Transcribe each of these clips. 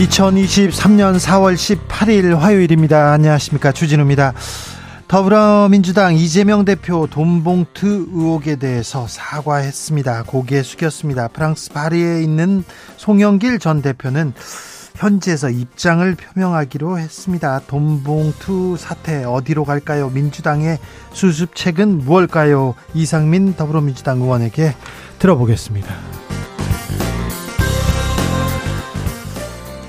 2023년 4월 18일 화요일입니다. 안녕하십니까. 주진우입니다. 더불어민주당 이재명 대표 돈봉투 의혹에 대해서 사과했습니다. 고개 숙였습니다. 프랑스 파리에 있는 송영길 전 대표는 현지에서 입장을 표명하기로 했습니다. 돈봉투 사태 어디로 갈까요? 민주당의 수습책은 무엇일까요? 이상민 더불어민주당 의원에게 들어보겠습니다.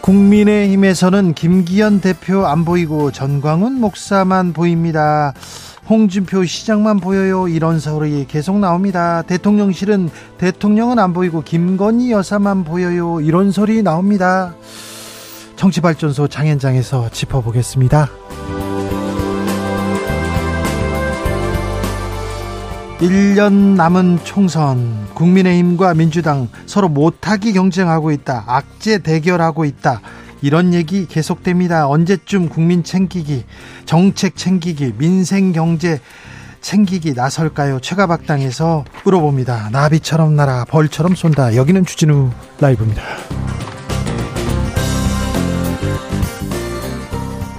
국민의힘에서는 김기현 대표 안 보이고 전광훈 목사만 보입니다. 홍준표 시장만 보여요. 이런 소리 계속 나옵니다. 대통령실은 대통령은 안 보이고 김건희 여사만 보여요. 이런 소리 나옵니다. 정치발전소 장현장에서 짚어보겠습니다. 1년 남은 총선 국민의힘과 민주당 서로 못하기 경쟁하고 있다. 악재 대결하고 있다. 이런 얘기 계속됩니다. 언제쯤 국민 챙기기, 정책 챙기기, 민생 경제 챙기기 나설까요? 최가박당에서 물어봅니다. 나비처럼 날아 벌처럼 쏜다. 여기는 주진우 라이브입니다.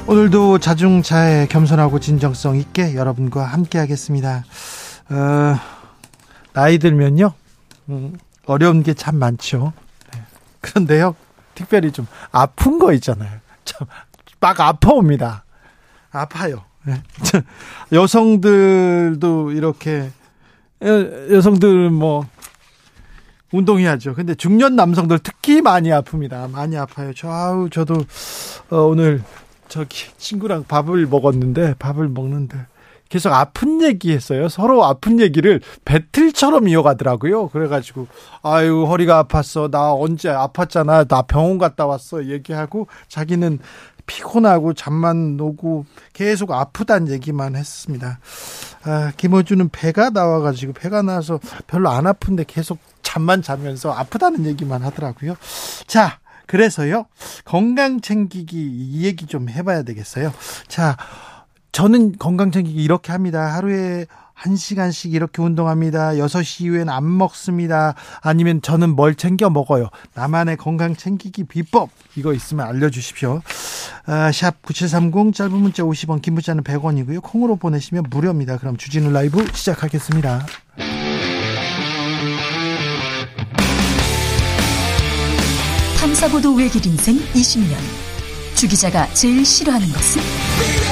오늘도 자중차에 겸손하고 진정성 있게 여러분과 함께 하겠습니다. 어, 나이 들면요, 음, 어려운 게 참 많죠. 네. 그런데요, 특별히 좀 아픈 거 있잖아요. 참, 막 아파옵니다. 아파요. 네. 여성들도 이렇게, 여 성들 뭐, 운동해야죠. 근데 중년 남성들 특히 많이 아픕니다. 많이 아파요. 저, 아우, 저도, 어, 오늘, 저기, 친구랑 밥을 먹었는데, 밥을 먹는데, 계속 아픈 얘기 했어요. 서로 아픈 얘기를 배틀처럼 이어가더라고요. 그래가지고, 아유, 허리가 아팠어. 나 언제 아팠잖아. 나 병원 갔다 왔어. 얘기하고, 자기는 피곤하고 잠만 오고 계속 아프단 얘기만 했습니다. 아, 김호준은 배가 나와가지고 배가 나와서 별로 안 아픈데 계속 잠만 자면서 아프다는 얘기만 하더라고요. 자, 그래서요, 건강 챙기기 이 얘기 좀 해봐야 되겠어요. 자, 저는 건강 챙기기 이렇게 합니다. 하루에 1시간씩 이렇게 운동합니다. 6시 이후엔 안 먹습니다. 아니면 저는 뭘 챙겨 먹어요. 나만의 건강 챙기기 비법 이거 있으면 알려주십시오. 아, 샵9730 짧은 문자 50원 긴 문자는 100원이고요. 콩으로 보내시면 무료입니다. 그럼 주진우 라이브 시작하겠습니다. 탐사보도 외길 인생 20년 주 기자가 제일 싫어하는 것은?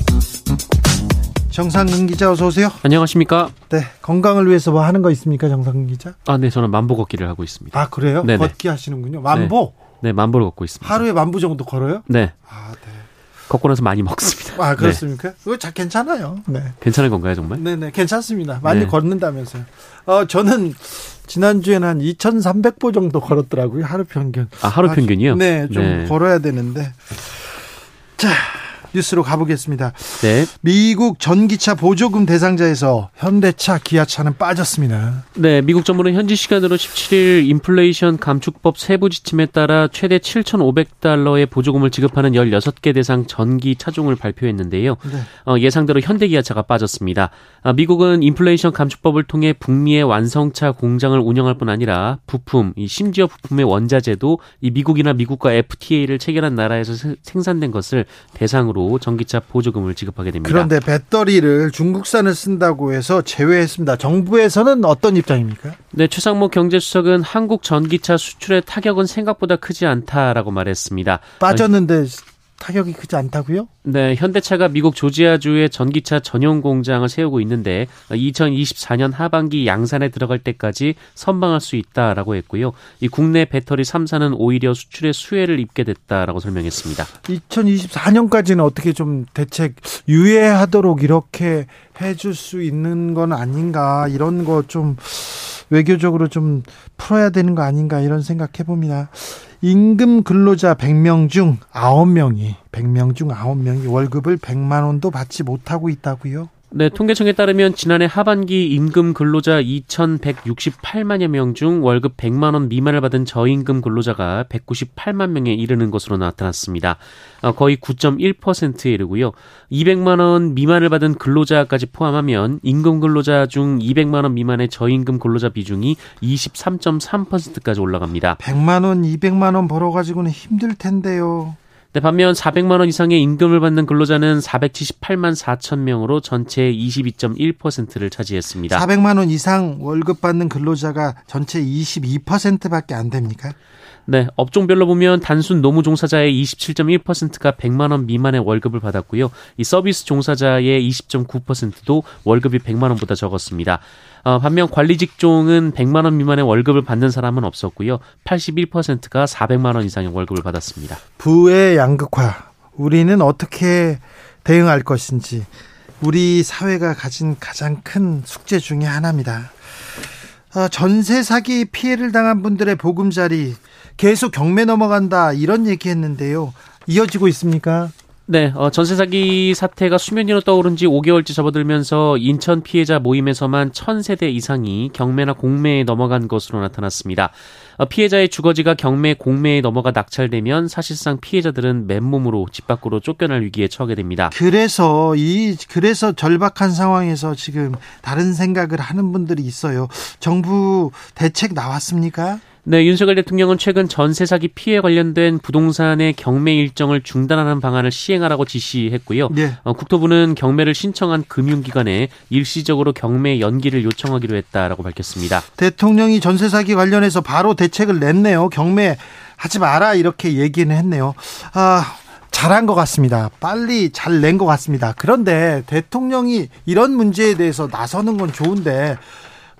정상근 기자 어서 오세요. 안녕하십니까? 네, 건강을 위해서 뭐 하는 거 있습니까, 정상근 기자? 아, 네, 저는 만보 걷기를 하고 있습니다. 아, 그래요? 네네. 걷기 하시는군요. 만보? 네, 네 만보를 걷고 있습니다. 하루에 만보 정도 걸어요? 네. 아, 네. 걷고 나서 많이 먹습니다. 아, 그렇습니까? 네. 그거 잘 괜찮아요. 네. 괜찮은 건가요, 정말? 네네, 네, 괜찮습니다. 많이 네. 걷는다면서요. 어, 저는 지난주에는 한 2,300보 정도 걸었더라고요, 하루 평균. 아, 하루 평균이요? 네, 좀 네. 걸어야 되는데. 자, 뉴스로 가보겠습니다. 네. 미국 전기차 보조금 대상자에서 현대차, 기아차는 빠졌습니다. 네, 미국 정부는 현지 시간으로 17일 인플레이션 감축법 세부 지침에 따라 최대 7,500달러의 보조금을 지급하는 16개 대상 전기 차종을 발표했는데요. 네. 어, 예상대로 현대 기아차가 빠졌습니다. 아, 미국은 인플레이션 감축법을 통해 북미의 완성차 공장을 운영할 뿐 아니라 부품, 심지어 부품의 원자재도 이 미국이나 미국과 FTA를 체결한 나라에서 생산된 것을 대상으로 방식으로 전기차 보조금을 지급하게 됩니다. 그런데 배터리를 중국산을 쓴다고 해서 제외했습니다. 정부에서는 어떤 입장입니까? 네, 최상무 경제수석은 한국 전기차 수출의 타격은 생각보다 크지 않다라고 말했습니다. 빠졌는데 타격이 크지 않다고요? 네, 현대차가 미국 조지아주에 전기차 전용 공장을 세우고 있는데 2024년 하반기 양산에 들어갈 때까지 선방할 수 있다라고 했고요. 이 국내 배터리 3사는 오히려 수출의 수혜를 입게 됐다라고 설명했습니다. 2024년까지는 어떻게 좀 대책 유예하도록 이렇게 해줄 수 있는 건 아닌가 이런 거 좀 외교적으로 좀 풀어야 되는 거 아닌가 이런 생각 해 봅니다. 임금 근로자 100명 중 9명이 100명 중 9명이 월급을 100만 원도 받지 못하고 있다고요? 네, 통계청에 따르면 지난해 하반기 임금 근로자 2,168만여 명 중 월급 100만 원 미만을 받은 저임금 근로자가 198만 명에 이르는 것으로 나타났습니다. 어, 거의 9.1%에 이르고요. 200만 원 미만을 받은 근로자까지 포함하면 임금 근로자 중 200만 원 미만의 저임금 근로자 비중이 23.3%까지 올라갑니다. 100만 원, 200만 원 벌어 가지고는 힘들 텐데요. 네, 반면 400만 원 이상의 임금을 받는 근로자는 478만 4천 명으로 전체의 22.1%를 차지했습니다. 400만 원 이상 월급 받는 근로자가 전체 22%밖에 안 됩니까? 네, 업종별로 보면 단순 노무 종사자의 27.1%가 100만 원 미만의 월급을 받았고요. 이 서비스 종사자의 20.9%도 월급이 100만 원보다 적었습니다. 어, 반면 관리 직종은 100만 원 미만의 월급을 받는 사람은 없었고요. 81%가 400만 원 이상의 월급을 받았습니다. 부의 양극화. 우리는 어떻게 대응할 것인지 우리 사회가 가진 가장 큰 숙제 중의 하나입니다. 어, 전세 사기 피해를 당한 분들의 보금자리 계속 경매 넘어간다 이런 얘기했는데요. 이어지고 있습니까? 네, 어, 전세 사기 사태가 수면 위로 떠오른 지 5개월째 접어들면서 인천 피해자 모임에서만 1000세대 이상이 경매나 공매에 넘어간 것으로 나타났습니다. 어, 피해자의 주거지가 경매, 공매에 넘어가 낙찰되면 사실상 피해자들은 맨몸으로 집 밖으로 쫓겨날 위기에 처하게 됩니다. 그래서 이 그래서 절박한 상황에서 지금 다른 생각을 하는 분들이 있어요. 정부 대책 나왔습니까? 네, 윤석열 대통령은 최근 전세 사기 피해 관련된 부동산의 경매 일정을 중단하는 방안을 시행하라고 지시했고요. 네. 어, 국토부는 경매를 신청한 금융기관에 일시적으로 경매 연기를 요청하기로 했다라고 밝혔습니다. 대통령이 전세 사기 관련해서 바로 대책을 냈네요. 경매 하지 마라 이렇게 얘기는 했네요. 아, 잘한 것 같습니다. 빨리 잘 낸 것 같습니다. 그런데 대통령이 이런 문제에 대해서 나서는 건 좋은데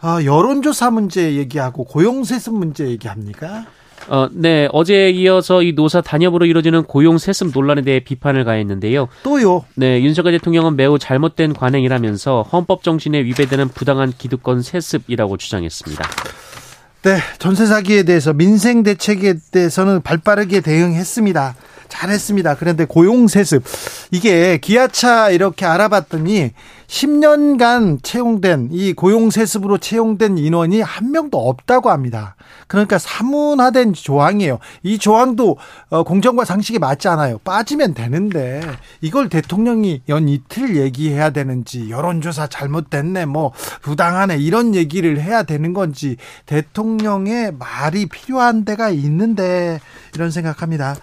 아, 여론조사 문제 얘기하고 고용세습 문제 얘기합니까? 어, 네. 어제에 이어서 이 노사 단협으로 이뤄지는 고용 세습 논란에 대해 비판을 가했는데요. 또요. 네, 윤석열 대통령은 매우 잘못된 관행이라면서 헌법 정신에 위배되는 부당한 기득권 세습이라고 주장했습니다. 네, 전세 사기에 대해서 민생 대책에 대해서는 발빠르게 대응했습니다. 잘했습니다. 그런데 고용 세습 이게 기아차 이렇게 알아봤더니 10년간 채용된 이 고용 세습으로 채용된 인원이 한 명도 없다고 합니다. 그러니까 사문화된 조항이에요. 이 조항도 어, 공정과 상식에 맞지 않아요. 빠지면 되는데 이걸 대통령이 연 이틀 얘기해야 되는지 여론조사 잘못됐네 뭐 부당하네 이런 얘기를 해야 되는 건지 대통령의 말이 필요한 데가 있는데 이런 생각합니다.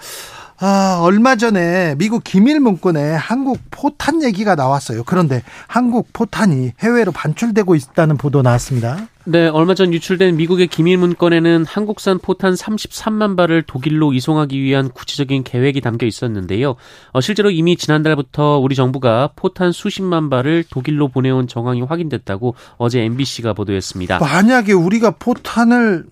아, 얼마 전에 미국 기밀 문건에 한국 포탄 얘기가 나왔어요. 그런데 한국 포탄이 해외로 반출되고 있다는 보도 나왔습니다. 네, 얼마 전 유출된 미국의 기밀 문건에는 한국산 포탄 33만 발을 독일로 이송하기 위한 구체적인 계획이 담겨 있었는데요. 어, 실제로 이미 지난달부터 우리 정부가 포탄 수십만 발을 독일로 보내온 정황이 확인됐다고 어제 MBC가 보도했습니다. 만약에 우리가 포탄을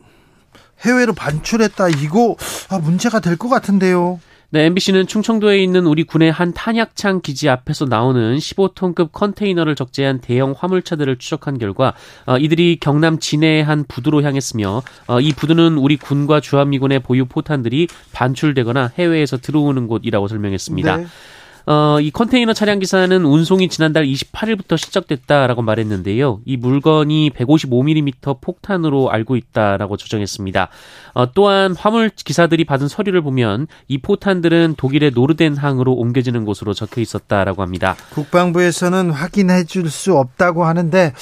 해외로 반출했다 이거 아, 문제가 될 것 같은데요. 네, MBC는 충청도에 있는 우리 군의 한 탄약창 기지 앞에서 나오는 15톤급 컨테이너를 적재한 대형 화물차들을 추적한 결과 어, 이들이 경남 진해의 한 부두로 향했으며 어, 이 부두는 우리 군과 주한미군의 보유 포탄들이 반출되거나 해외에서 들어오는 곳이라고 설명했습니다. 네. 어, 이 컨테이너 차량 기사는 운송이 지난달 28일부터 시작됐다라고 말했는데요. 이 물건이 155mm 폭탄으로 알고 있다라고 조정했습니다. 어, 또한 화물 기사들이 받은 서류를 보면 이 포탄들은 독일의 노르덴항으로 옮겨지는 곳으로 적혀 있었다라고 합니다. 국방부에서는 확인해 줄 수 없다고 하는데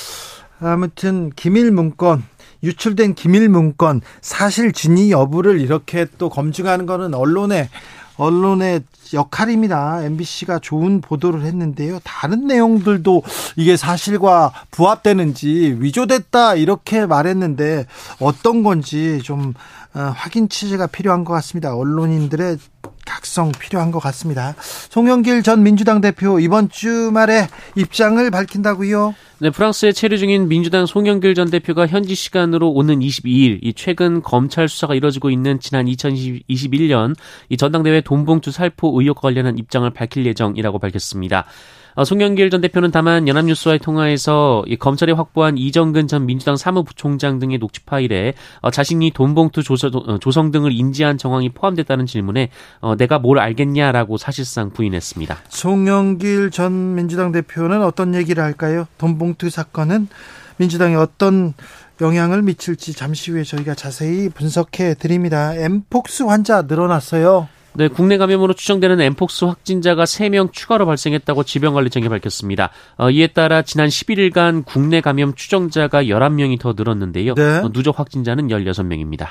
아무튼 기밀 문건 유출된 기밀 문건 사실 진위 여부를 이렇게 또 검증하는 거는 언론의 언론의 역할입니다. MBC가 좋은 보도를 했는데요. 다른 내용들도 이게 사실과 부합되는지 위조됐다 이렇게 말했는데 어떤 건지 좀 어, 확인 취재가 필요한 것 같습니다. 언론인들의 각성 필요한 것 같습니다. 송영길 전 민주당 대표 이번 주말에 입장을 밝힌다고요? 네, 프랑스에 체류 중인 민주당 송영길 전 대표가 현지 시간으로 오는 22일 이 최근 검찰 수사가 이뤄지고 있는 지난 2021년 이 전당대회 돈봉투 살포 의혹 관련한 입장을 밝힐 예정이라고 밝혔습니다. 어, 송영길 전 대표는 다만 연합뉴스와의 통화에서 검찰이 확보한 이정근 전 민주당 사무부총장 등의 녹취 파일에 어, 자신이 돈봉투 어, 조성 등을 인지한 정황이 포함됐다는 질문에 내가 뭘 알겠냐라고 사실상 부인했습니다. 송영길 전 민주당 대표는 어떤 얘기를 할까요? 돈봉투 사건은 민주당에 어떤 영향을 미칠지 잠시 후에 저희가 자세히 분석해 드립니다. 엠폭스 환자 늘어났어요. 네, 국내 감염으로 추정되는 엠폭스 확진자가 3명 추가로 발생했다고 질병관리청이 밝혔습니다. 어, 이에 따라 지난 11일간 국내 감염 추정자가 11명이 더 늘었는데요. 네. 어, 누적 확진자는 16명입니다.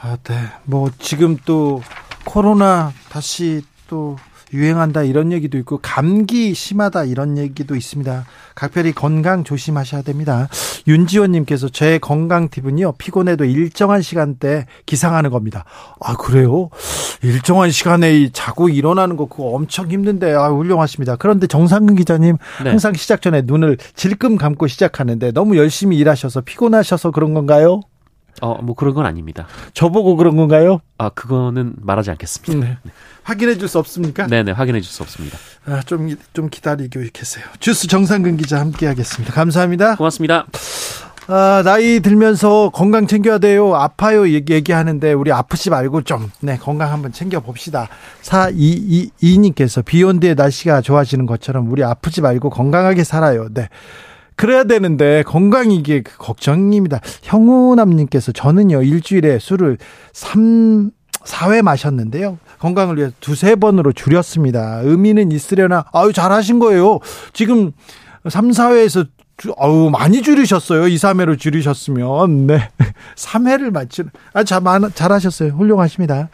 아, 네. 뭐 지금 또 코로나 다시 또 유행한다 이런 얘기도 있고 감기 심하다 이런 얘기도 있습니다. 각별히 건강 조심하셔야 됩니다. 윤지원님께서 제 건강 팁은요 피곤해도 일정한 시간대 기상하는 겁니다. 아 그래요? 일정한 시간에 자고 일어나는 거 그거 엄청 힘든데 아 훌륭하십니다. 그런데 정상근 기자님 네. 항상 시작 전에 눈을 질끔 감고 시작하는데 너무 열심히 일하셔서 피곤하셔서 그런 건가요? 어, 뭐 그런 건 아닙니다. 저보고 그런 건가요? 아, 그거는 말하지 않겠습니다. 네. 네. 확인해 줄 수 없습니까? 네네, 확인해 줄 수 없습니다. 아, 좀, 좀 기다리고 계세요. 주스 정상근 기자 함께 하겠습니다. 감사합니다. 고맙습니다. 아, 나이 들면서 건강 챙겨야 돼요. 아파요. 얘기, 얘기하는데, 우리 아프지 말고 좀, 네, 건강 한번 챙겨봅시다. 4222님께서 비온 뒤에 날씨가 좋아지는 것처럼 우리 아프지 말고 건강하게 살아요. 네. 그래야 되는데 건강이 이게 그 걱정입니다. 형우남님께서 저는요 일주일에 술을 3 4회 마셨는데요. 건강을 위해 두세 번으로 줄였습니다. 의미는 있으려나 아유 잘하신 거예요. 지금 3, 4회에서 어우 많이 줄이셨어요. 2, 3회로 줄이셨으면 네. 3회를 맞추는 아, 잘, 잘하셨어요. 훌륭하십니다.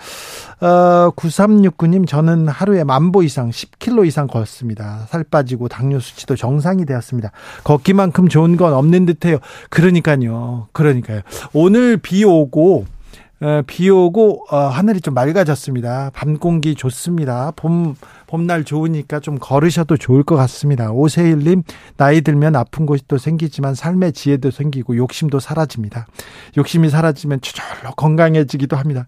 어, 9369님, 저는 하루에 만보 이상, 10kg 이상 걷습니다. 살 빠지고 당뇨 수치도 정상이 되었습니다. 걷기만큼 좋은 건 없는 듯 해요. 그러니까요. 그러니까요. 오늘 비 오고, 어, 비 오고 어, 하늘이 좀 맑아졌습니다. 밤 공기 좋습니다. 봄 봄날 좋으니까 좀 걸으셔도 좋을 것 같습니다. 오세일님 나이 들면 아픈 곳이 또 생기지만 삶의 지혜도 생기고 욕심도 사라집니다. 욕심이 사라지면 저절로 건강해지기도 합니다.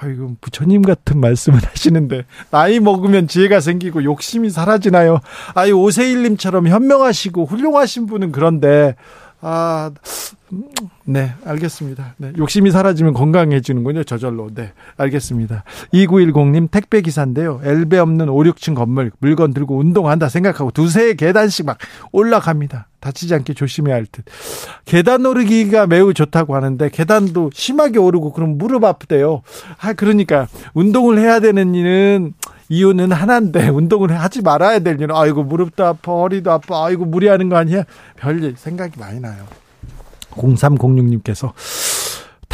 아이고 부처님 같은 말씀을 하시는데 나이 먹으면 지혜가 생기고 욕심이 사라지나요? 아이 오세일님처럼 현명하시고 훌륭하신 분은 그런데 아, 네, 알겠습니다. 네, 욕심이 사라지면 건강해지는군요, 저절로. 네, 알겠습니다. 2910님, 택배 기사인데요. 엘베 없는 5, 6층 건물, 물건 들고 운동한다 생각하고 두세 계단씩 막 올라갑니다. 다치지 않게 조심해야 할 듯. 계단 오르기가 매우 좋다고 하는데, 계단도 심하게 오르고, 그럼 무릎 아프대요. 아, 그러니까, 운동을 해야 되는 이는, 이유는 하나인데 운동을 하지 말아야 될 일은 아이고 무릎도 아파 허리도 아파 아이고 무리하는 거 아니야? 별 생각이 많이 나요. 0306님께서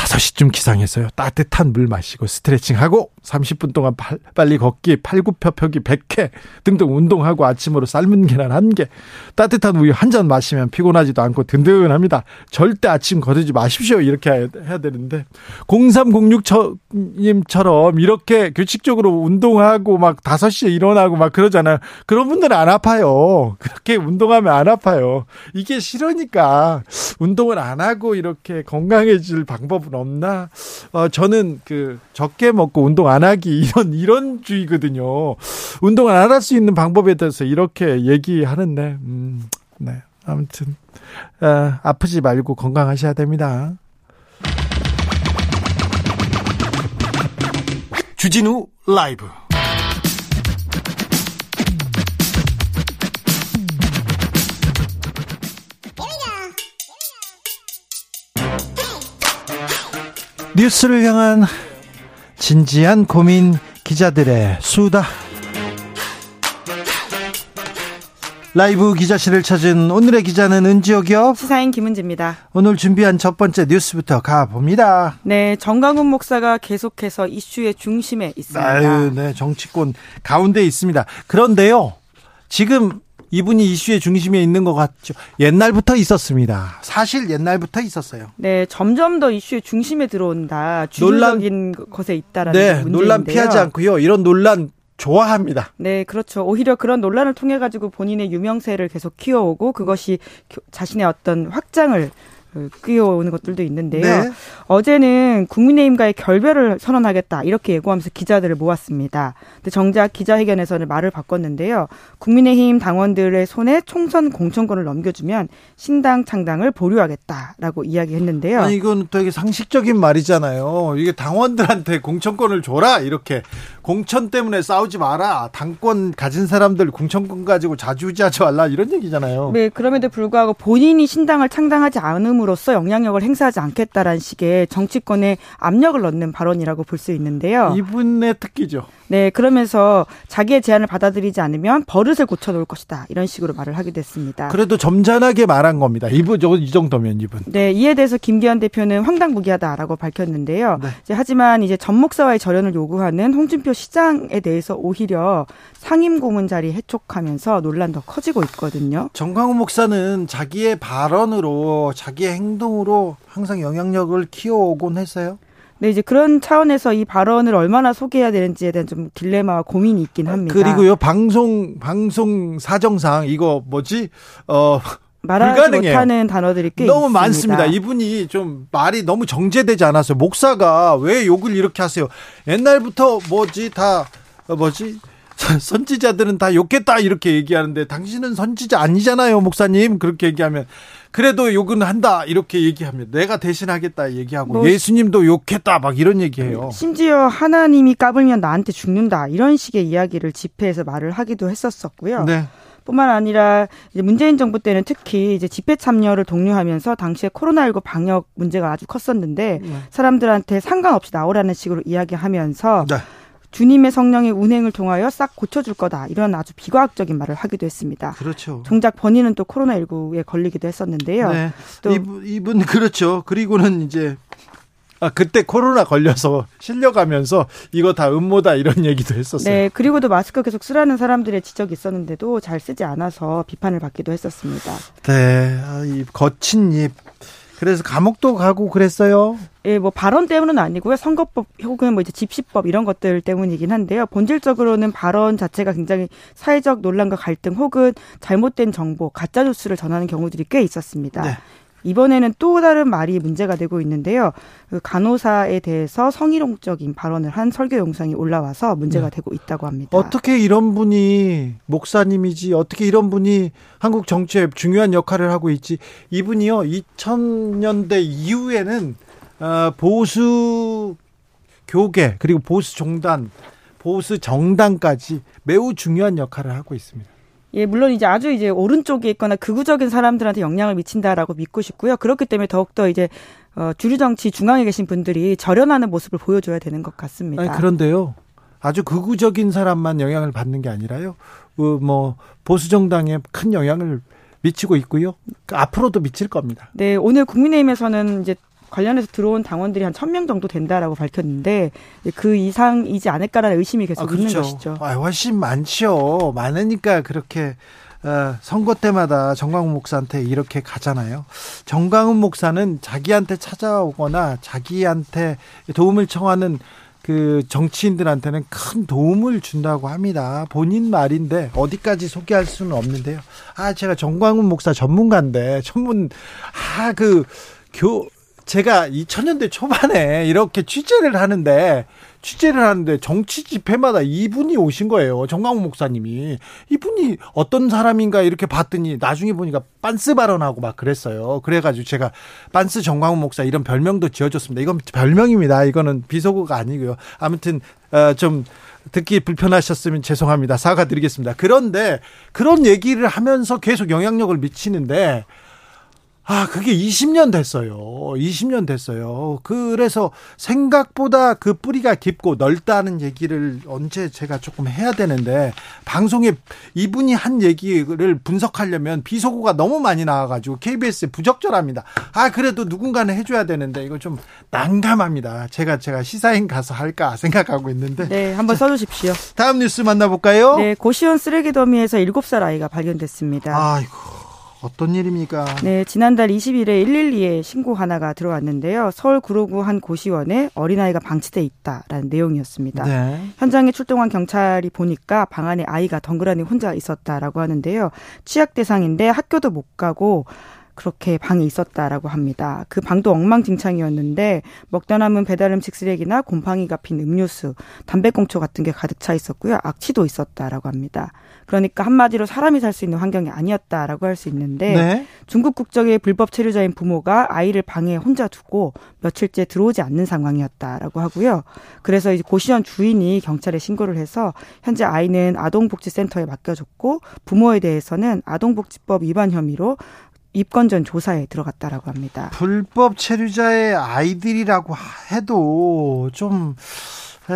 5시쯤 기상했어요. 따뜻한 물 마시고 스트레칭하고 30분 동안 팔, 빨리 걷기, 팔굽혀펴기 100회 등등 운동하고 아침으로 삶은 계란 1개, 따뜻한 우유 한 잔 마시면 피곤하지도 않고 든든합니다. 절대 아침 거르지 마십시오. 이렇게 해야 되는데 0306님처럼 이렇게 규칙적으로 운동하고 막 5시에 일어나고 막 그러잖아요. 그런 분들은 안 아파요. 그렇게 운동하면 안 아파요. 이게 싫으니까 운동을 안 하고 이렇게 건강해질 방법은 없나? 어, 저는 그 적게 먹고 운동 안 하기 이런 이런 주의거든요. 운동을 안할 수 있는 방법에 대해서 이렇게 얘기하는데, 음, 네. 아무튼 어, 아프지 말고 건강하셔야 됩니다. 주진우 라이브. 뉴스를 향한 진지한 고민 기자들의 수다. 라이브 기자실을 찾은 오늘의 기자는 은지혁이요. 시사인 김은지입니다. 오늘 준비한 첫 번째 뉴스부터 가봅니다. 네, 정강훈 목사가 계속해서 이슈의 중심에 있습니다. 아유, 네, 정치권 가운데 있습니다. 그런데요, 지금 이분이 이슈의 중심에 있는 것 같죠. 옛날부터 있었습니다. 사실 옛날부터 있었어요. 네, 점점 더 이슈의 중심에 들어온다. 주류적인 논란, 것에 있다라는 네, 문제인데요. 논란 피하지 않고요. 이런 논란 좋아합니다. 네, 그렇죠. 오히려 그런 논란을 통해 가지고 본인의 유명세를 계속 키워오고 그것이 자신의 어떤 확장을 끼어오는 것들도 있는데요. 네. 어제는 국민의힘과의 결별을 선언하겠다 이렇게 예고하면서 기자들을 모았습니다. 근데 정작 기자회견에서는 말을 바꿨는데요. 국민의힘 당원들의 손에 총선 공천권을 넘겨주면 신당 창당을 보류하겠다라고 이야기했는데요. 아니 이건 되게 상식적인 말이잖아요. 이게 당원들한테 공천권을 줘라 이렇게 공천 때문에 싸우지 마라. 당권 가진 사람들 공천권 가지고 자주지하지 말라 이런 얘기잖아요. 네, 그럼에도 불구하고 본인이 신당을 창당하지 않음으로 써 영향력을 행사하지 않겠다라는 식의 정치권에 압력을 넣는 발언이라고 볼 수 있는데요. 이분의 특기죠. 네, 그러면서 자기의 제안을 받아들이지 않으면 버릇을 고쳐놓을 것이다. 이런 식으로 말을 하게 됐습니다. 그래도 점잖하게 말한 겁니다. 이분, 이 정도면 이분. 네, 이에 대해서 김기현 대표는 황당무계하다라고 밝혔는데요. 네. 이제 하지만 이제 전 목사와의 절연을 요구하는 홍준표 시장에 대해서 오히려 상임 고문 자리 해촉하면서 논란 더 커지고 있거든요. 정광훈 목사는 자기의 발언으로 자기의 행동으로 항상 영향력을 키워오곤 했어요. 네, 이제 그런 차원에서 이 발언을 얼마나 소개해야 되는지에 대한 좀 딜레마와 고민이 있긴 합니다. 그리고요, 방송, 방송 사정상 이거 뭐지, 어, 말하지 불가능해요. 못하는 단어들이 꽤 너무 있습니다. 많습니다. 이분이 좀 말이 너무 정제되지 않았어요. 목사가 왜 욕을 이렇게 하세요? 옛날부터 뭐지 다 어, 뭐지 선지자들은 다 욕했다 이렇게 얘기하는데 당신은 선지자 아니잖아요, 목사님. 그렇게 얘기하면 그래도 욕은 한다 이렇게 얘기하면 내가 대신하겠다 얘기하고 뭐, 예수님도 욕했다 막 이런 얘기해요. 심지어 하나님이 까불면 나한테 죽는다 이런 식의 이야기를 집회에서 말을 하기도 했었었고요. 네. 뿐만 아니라 이제 문재인 정부 때는 특히 이제 집회 참여를 독려하면서 당시에 코로나19 방역 문제가 아주 컸었는데 네. 사람들한테 상관없이 나오라는 식으로 이야기하면서 네. 주님의 성령의 운행을 통하여 싹 고쳐줄 거다. 이런 아주 비과학적인 말을 하기도 했습니다. 그렇죠. 정작 본인은 또 코로나19에 걸리기도 했었는데요. 네. 또 이분, 이분 그렇죠. 그리고는 이제 아, 그때 코로나 걸려서 실려가면서 이거 다 음모다 이런 얘기도 했었어요. 네, 그리고도 마스크 계속 쓰라는 사람들의 지적이 있었는데도 잘 쓰지 않아서 비판을 받기도 했었습니다. 네, 아, 이 거친 입. 그래서 감옥도 가고 그랬어요. 예, 뭐 발언 때문은 아니고요. 선거법 혹은 뭐 이제 집시법 이런 것들 때문이긴 한데요. 본질적으로는 발언 자체가 굉장히 사회적 논란과 갈등 혹은 잘못된 정보, 가짜 뉴스를 전하는 경우들이 꽤 있었습니다. 네. 이번에는 또 다른 말이 문제가 되고 있는데요. 그 간호사에 대해서 성희롱적인 발언을 한 설교 영상이 올라와서 문제가 네. 되고 있다고 합니다. 어떻게 이런 분이 목사님이지 어떻게 이런 분이 한국 정치에 중요한 역할을 하고 있지 이분이요 2000년대 이후에는 어, 보수 교계 그리고 보수 종단 보수 정당까지 매우 중요한 역할을 하고 있습니다. 예, 물론 이제 아주 이제 오른쪽에 있거나 극우적인 사람들한테 영향을 미친다라고 믿고 싶고요. 그렇기 때문에 더욱더 이제 어, 주류 정치 중앙에 계신 분들이 절연하는 모습을 보여줘야 되는 것 같습니다. 아니, 그런데요. 아주 극우적인 사람만 영향을 받는 게 아니라요. 어, 뭐 보수 정당에 큰 영향을 미치고 있고요. 앞으로도 미칠 겁니다. 네, 오늘 국민의힘에서는 이제 관련해서 들어온 당원들이 한 천 명 정도 된다라고 밝혔는데 그 이상이지 않을까라는 의심이 계속 아, 그렇죠. 있는 것이죠. 아, 훨씬 많죠. 많으니까 그렇게 어, 선거 때마다 정광훈 목사한테 이렇게 가잖아요. 정광훈 목사는 자기한테 찾아오거나 자기한테 도움을 청하는 그 정치인들한테는 큰 도움을 준다고 합니다. 본인 말인데 어디까지 소개할 수는 없는데요. 아, 제가 정광훈 목사 전문가인데 전문 아그 교 제가 2000년대 초반에 이렇게 취재를 하는데 취재를 하는데 정치 집회마다 이분이 오신 거예요. 정광훈 목사님이. 이분이 어떤 사람인가 이렇게 봤더니 나중에 보니까 빤스 발언하고 막 그랬어요. 그래가지고 제가 빤스 정광훈 목사 이런 별명도 지어줬습니다. 이건 별명입니다. 이거는 비속어가 아니고요. 아무튼 어, 좀 듣기 불편하셨으면 죄송합니다. 사과드리겠습니다. 그런데 그런 얘기를 하면서 계속 영향력을 미치는데 아, 그게 20년 됐어요. 20년 됐어요. 그래서 생각보다 그 뿌리가 깊고 넓다는 얘기를 언제 제가 조금 해야 되는데, 방송에 이분이 한 얘기를 분석하려면 비속어가 너무 많이 나와가지고 KBS에 부적절합니다. 아, 그래도 누군가는 해줘야 되는데, 이거 좀 난감합니다. 제가, 제가 시사인 가서 할까 생각하고 있는데. 네, 한번 써주십시오. 다음 뉴스 만나볼까요? 네, 고시원 쓰레기 더미에서 7살 아이가 발견됐습니다. 아이고. 어떤 일입니까? 네, 지난달 20일에 112에 신고 하나가 들어왔는데요. 서울 구로구 한 고시원에 어린아이가 방치돼 있다라는 내용이었습니다. 네. 현장에 출동한 경찰이 보니까 방 안에 아이가 덩그러니 혼자 있었다라고 하는데요. 취약 대상인데 학교도 못 가고 그렇게 방에 있었다라고 합니다. 그 방도 엉망진창이었는데 먹다 남은 배달 음식 쓰레기나 곰팡이가 핀 음료수, 담배꽁초 같은 게 가득 차 있었고요. 악취도 있었다라고 합니다. 그러니까 한마디로 사람이 살 수 있는 환경이 아니었다라고 할 수 있는데 네. 중국 국적의 불법 체류자인 부모가 아이를 방에 혼자 두고 며칠째 들어오지 않는 상황이었다라고 하고요. 그래서 이제 고시원 주인이 경찰에 신고를 해서 현재 아이는 아동복지센터에 맡겨졌고 부모에 대해서는 아동복지법 위반 혐의로 입건 전 조사에 들어갔다라고 합니다. 불법 체류자의 아이들이라고 해도 좀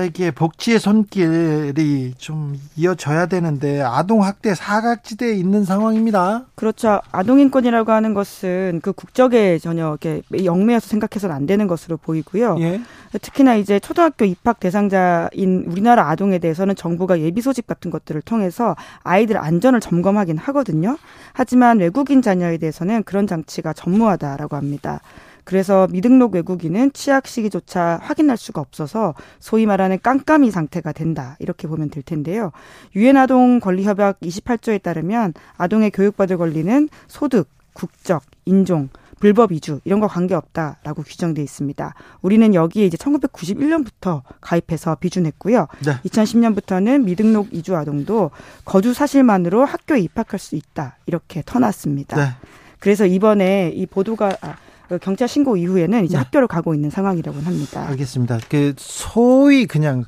이게 복지의 손길이 좀 이어져야 되는데 아동 학대 사각지대에 있는 상황입니다. 그렇죠. 아동 인권이라고 하는 것은 그 국적에 전혀 이렇게 영매여서 생각해서는 안 되는 것으로 보이고요. 예. 특히나 이제 초등학교 입학 대상자인 우리나라 아동에 대해서는 정부가 예비 소집 같은 것들을 통해서 아이들 안전을 점검하긴 하거든요. 하지만 외국인 자녀에 대해서는 그런 장치가 전무하다라고 합니다. 그래서 미등록 외국인은 취약 시기조차 확인할 수가 없어서 소위 말하는 깜깜이 상태가 된다. 이렇게 보면 될 텐데요. 유엔 아동 권리 협약 28조에 따르면 아동의 교육받을 권리는 소득, 국적, 인종, 불법 이주 이런 거 관계없다라고 규정돼 있습니다. 우리는 여기에 이제 1991년부터 가입해서 비준했고요. 네. 2010년부터는 미등록 이주 아동도 거주 사실만으로 학교에 입학할 수 있다 이렇게 터놨습니다. 네. 그래서 이번에 이 보도가 아, 그 경찰 신고 이후에는 이제 네. 학교를 가고 있는 상황이라고 합니다. 알겠습니다. 그 소위 그냥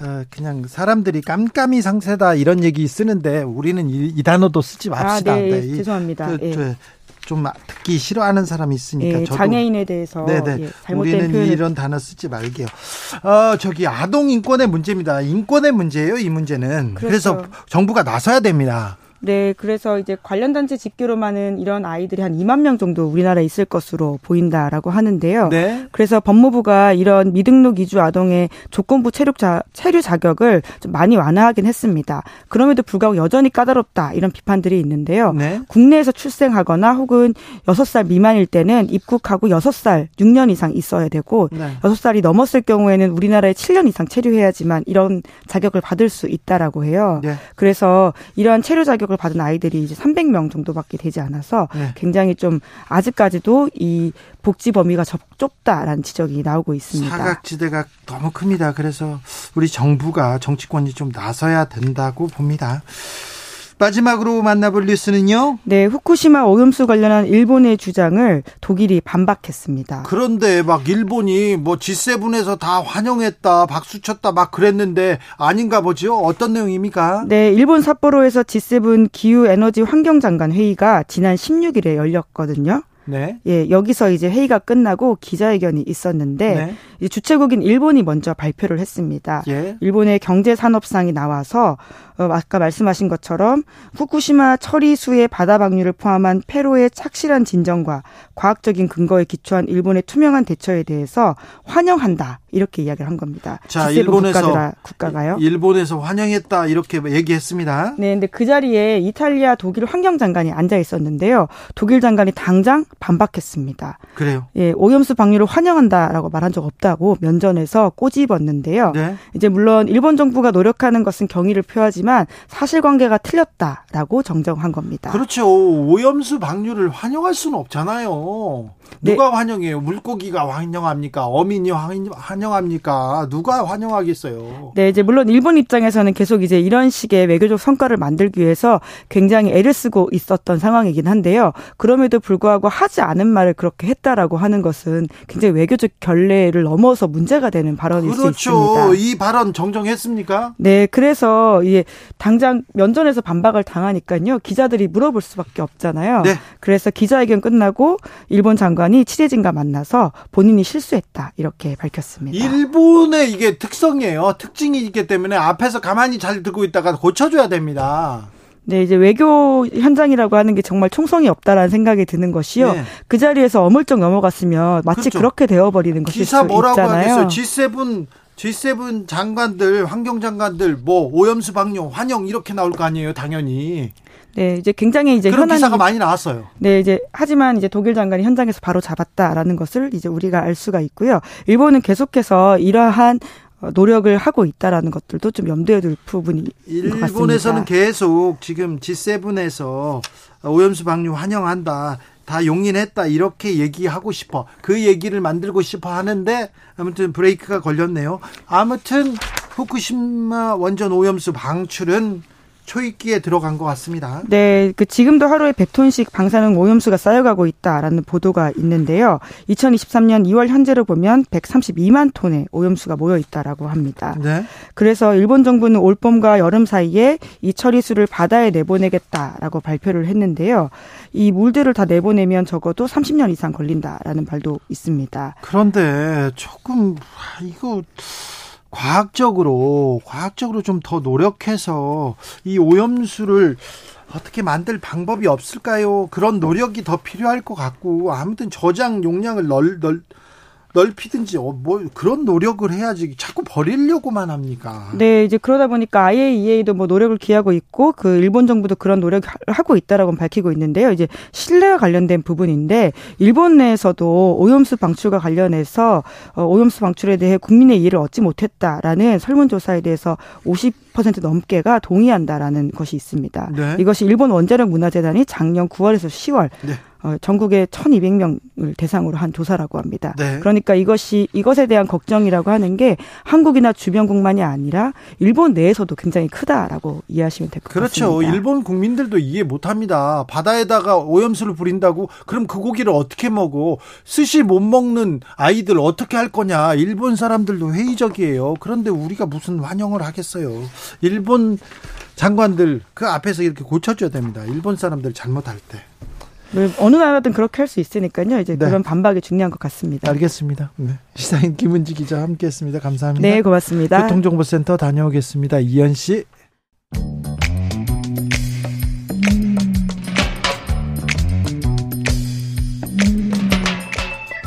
어, 그냥 사람들이 깜깜이 상세다 이런 얘기 쓰는데 우리는 이, 이 단어도 쓰지 아, 맙시다. 아, 네, 네. 죄송합니다. 그, 예. 좀 듣기 싫어하는 사람이 있으니까 예, 장애인에 대해서 네네. 예, 우리는 표현을... 이런 단어 쓰지 말게요. 어, 저기 아동 인권의 문제입니다. 인권의 문제예요, 이 문제는. 그렇죠. 그래서 정부가 나서야 됩니다. 네, 그래서 이제 관련 단체 집계로만은 이런 아이들이 한 2만 명 정도 우리나라에 있을 것으로 보인다라고 하는데요. 네. 그래서 법무부가 이런 미등록 이주 아동의 조건부 체류 자, 체류 자격을 좀 많이 완화하긴 했습니다. 그럼에도 불구하고 여전히 까다롭다 이런 비판들이 있는데요. 네. 국내에서 출생하거나 혹은 6살 미만일 때는 입국하고 6살 6년 이상 있어야 되고 네. 6살이 넘었을 경우에는 우리나라에 7년 이상 체류해야지만 이런 자격을 받을 수 있다라고 해요. 네. 그래서 이러한 체류 자격 교육을 받은 아이들이 이제 300명 정도밖에 되지 않아서 네. 굉장히 좀 아직까지도 이 복지 범위가 좁다라는 지적이 나오고 있습니다. 사각지대가 너무 큽니다. 그래서 우리 정부가 정치권이 좀 나서야 된다고 봅니다. 마지막으로 만나볼 뉴스는요? 네, 후쿠시마 오염수 관련한 일본의 주장을 독일이 반박했습니다. 그런데 막 일본이 뭐 G7에서 다 환영했다, 박수 쳤다 막 그랬는데 아닌가 보죠? 어떤 내용입니까? 네, 일본 삿포로에서 G7 기후 에너지 환경 장관 회의가 지난 16일에 열렸거든요. 네. 예, 여기서 이제 회의가 끝나고 기자회견이 있었는데 네. 주최국인 일본이 먼저 발표를 했습니다. 예. 일본의 경제 산업상이 나와서 어, 아까 말씀하신 것처럼 후쿠시마 처리수의 바다 방류를 포함한 페로의 착실한 진정과 과학적인 근거에 기초한 일본의 투명한 대처에 대해서 환영한다 이렇게 이야기를 한 겁니다. 자, 일본에서 국가가요. 일본에서 환영했다 이렇게 얘기했습니다. 네, 근데 그 자리에 이탈리아, 독일 환경 장관이 앉아 있었는데요. 독일 장관이 당장 반박했습니다. 그래요? 예, 오염수 방류를 환영한다라고 말한 적 없다 고 면전에서 꼬집었는데요. 네. 이제 물론 일본 정부가 노력하는 것은 경의를 표하지만 사실관계가 틀렸다라고 정정한 겁니다. 그렇죠. 오염수 방류를 환영할 수는 없잖아요. 누가 네. 환영해요? 물고기가 환영합니까? 어민이 환영 환영합니까? 누가 환영하겠어요? 네, 이제 물론 일본 입장에서는 계속 이제 이런 식의 외교적 성과를 만들기 위해서 굉장히 애를 쓰고 있었던 상황이긴 한데요. 그럼에도 불구하고 하지 않은 말을 그렇게 했다라고 하는 것은 굉장히 외교적 결례를 넘 어서 문제가 되는 발언일 그렇죠. 수 있습니다. 이 발언 정정했습니까? 네, 그래서 이게 당장 면전에서 반박을 당하니까요. 기자들이 물어볼 수밖에 없잖아요. 네. 그래서 기자회견 끝나고 일본 장관이 취재진과 만나서 본인이 실수했다 이렇게 밝혔습니다. 일본의 이게 특성이에요. 특징이 있기 때문에 앞에서 가만히 잘 듣고 있다가 고쳐줘야 됩니다. 네, 이제 외교 현장이라고 하는 게 정말 총성이 없다라는 생각이 드는 것이요. 네. 그 자리에서 어물쩍 넘어갔으면 마치 그렇죠. 그렇게 되어버리는 것일 기사 수 뭐라고 있잖아요. 하겠어요? G7 G7 장관들, 환경 장관들, 뭐 오염수 방류 환영 이렇게 나올 거 아니에요, 당연히. 네, 이제 굉장히 이제 그런 현안 기사가 많이 나왔어요. 네, 이제 하지만 이제 독일 장관이 현장에서 바로 잡았다라는 것을 이제 우리가 알 수가 있고요. 일본은 계속해서 이러한 어, 노력을 하고 있다라는 것들도 좀 염두에 둘 부분인 것 같습니다. 일본에서는 계속 지금 G7에서 오염수 방류 환영한다. 다 용인했다. 이렇게 얘기하고 싶어. 그 얘기를 만들고 싶어 하는데 아무튼 브레이크가 걸렸네요. 아무튼 후쿠시마 원전 오염수 방출은 초입기에 들어간 것 같습니다. 네, 그 지금도 하루에 100톤씩 방사능 오염수가 쌓여가고 있다라는 보도가 있는데요. 2023년 2월 현재로 보면 132만 톤의 오염수가 모여 있다라고 합니다. 네. 그래서 일본 정부는 올봄과 여름 사이에 이 처리수를 바다에 내보내겠다라고 발표를 했는데요. 이 물들을 다 내보내면 적어도 30년 이상 걸린다라는 말도 있습니다. 그런데 조금 아, 이거 과학적으로 과학적으로 좀 더 노력해서 이 오염수를 어떻게 만들 방법이 없을까요? 그런 노력이 더 필요할 것 같고 아무튼 저장 용량을 넓, 넓 넓히든지 어, 뭐 그런 노력을 해야지 자꾸 버리려고만 합니까? 네, 이제 그러다 보니까 IAEA도 뭐 노력을 기하고 있고 그 일본 정부도 그런 노력을 하고 있다라고 밝히고 있는데요. 이제 신뢰와 관련된 부분인데 일본 내에서도 오염수 방출과 관련해서 어, 오염수 방출에 대해 국민의 이해를 얻지 못했다라는 설문조사에 대해서 50% 넘게가 동의한다라는 것이 있습니다. 네. 이것이 일본 원자력 문화재단이 작년 9월에서 10월 네. 어, 전국의 1,200명을 대상으로 한 조사라고 합니다. 네. 그러니까 이것이 이것에 대한 걱정이라고 하는 게 한국이나 주변국만이 아니라 일본 내에서도 굉장히 크다라고 이해하시면 될것 그렇죠. 같습니다. 일본 국민들도 이해 못 합니다. 바다에다가 오염수를 부린다고 그럼 그 고기를 어떻게 먹어? 스시 못 먹는 아이들 어떻게 할 거냐? 일본 사람들도 회의적이에요. 그런데 우리가 무슨 환영을 하겠어요. 일본 장관들 그 앞에서 이렇게 고쳐줘야 됩니다. 일본 사람들 잘못할 때. 네, 어느 나라든 그렇게 할 수 있으니까요. 이제 네. 그런 반박이 중요한 것 같습니다. 알겠습니다. 네. 시사인 김은지 기자 함께했습니다. 감사합니다. 네, 고맙습니다. 교통정보센터 다녀오겠습니다. 이현 씨.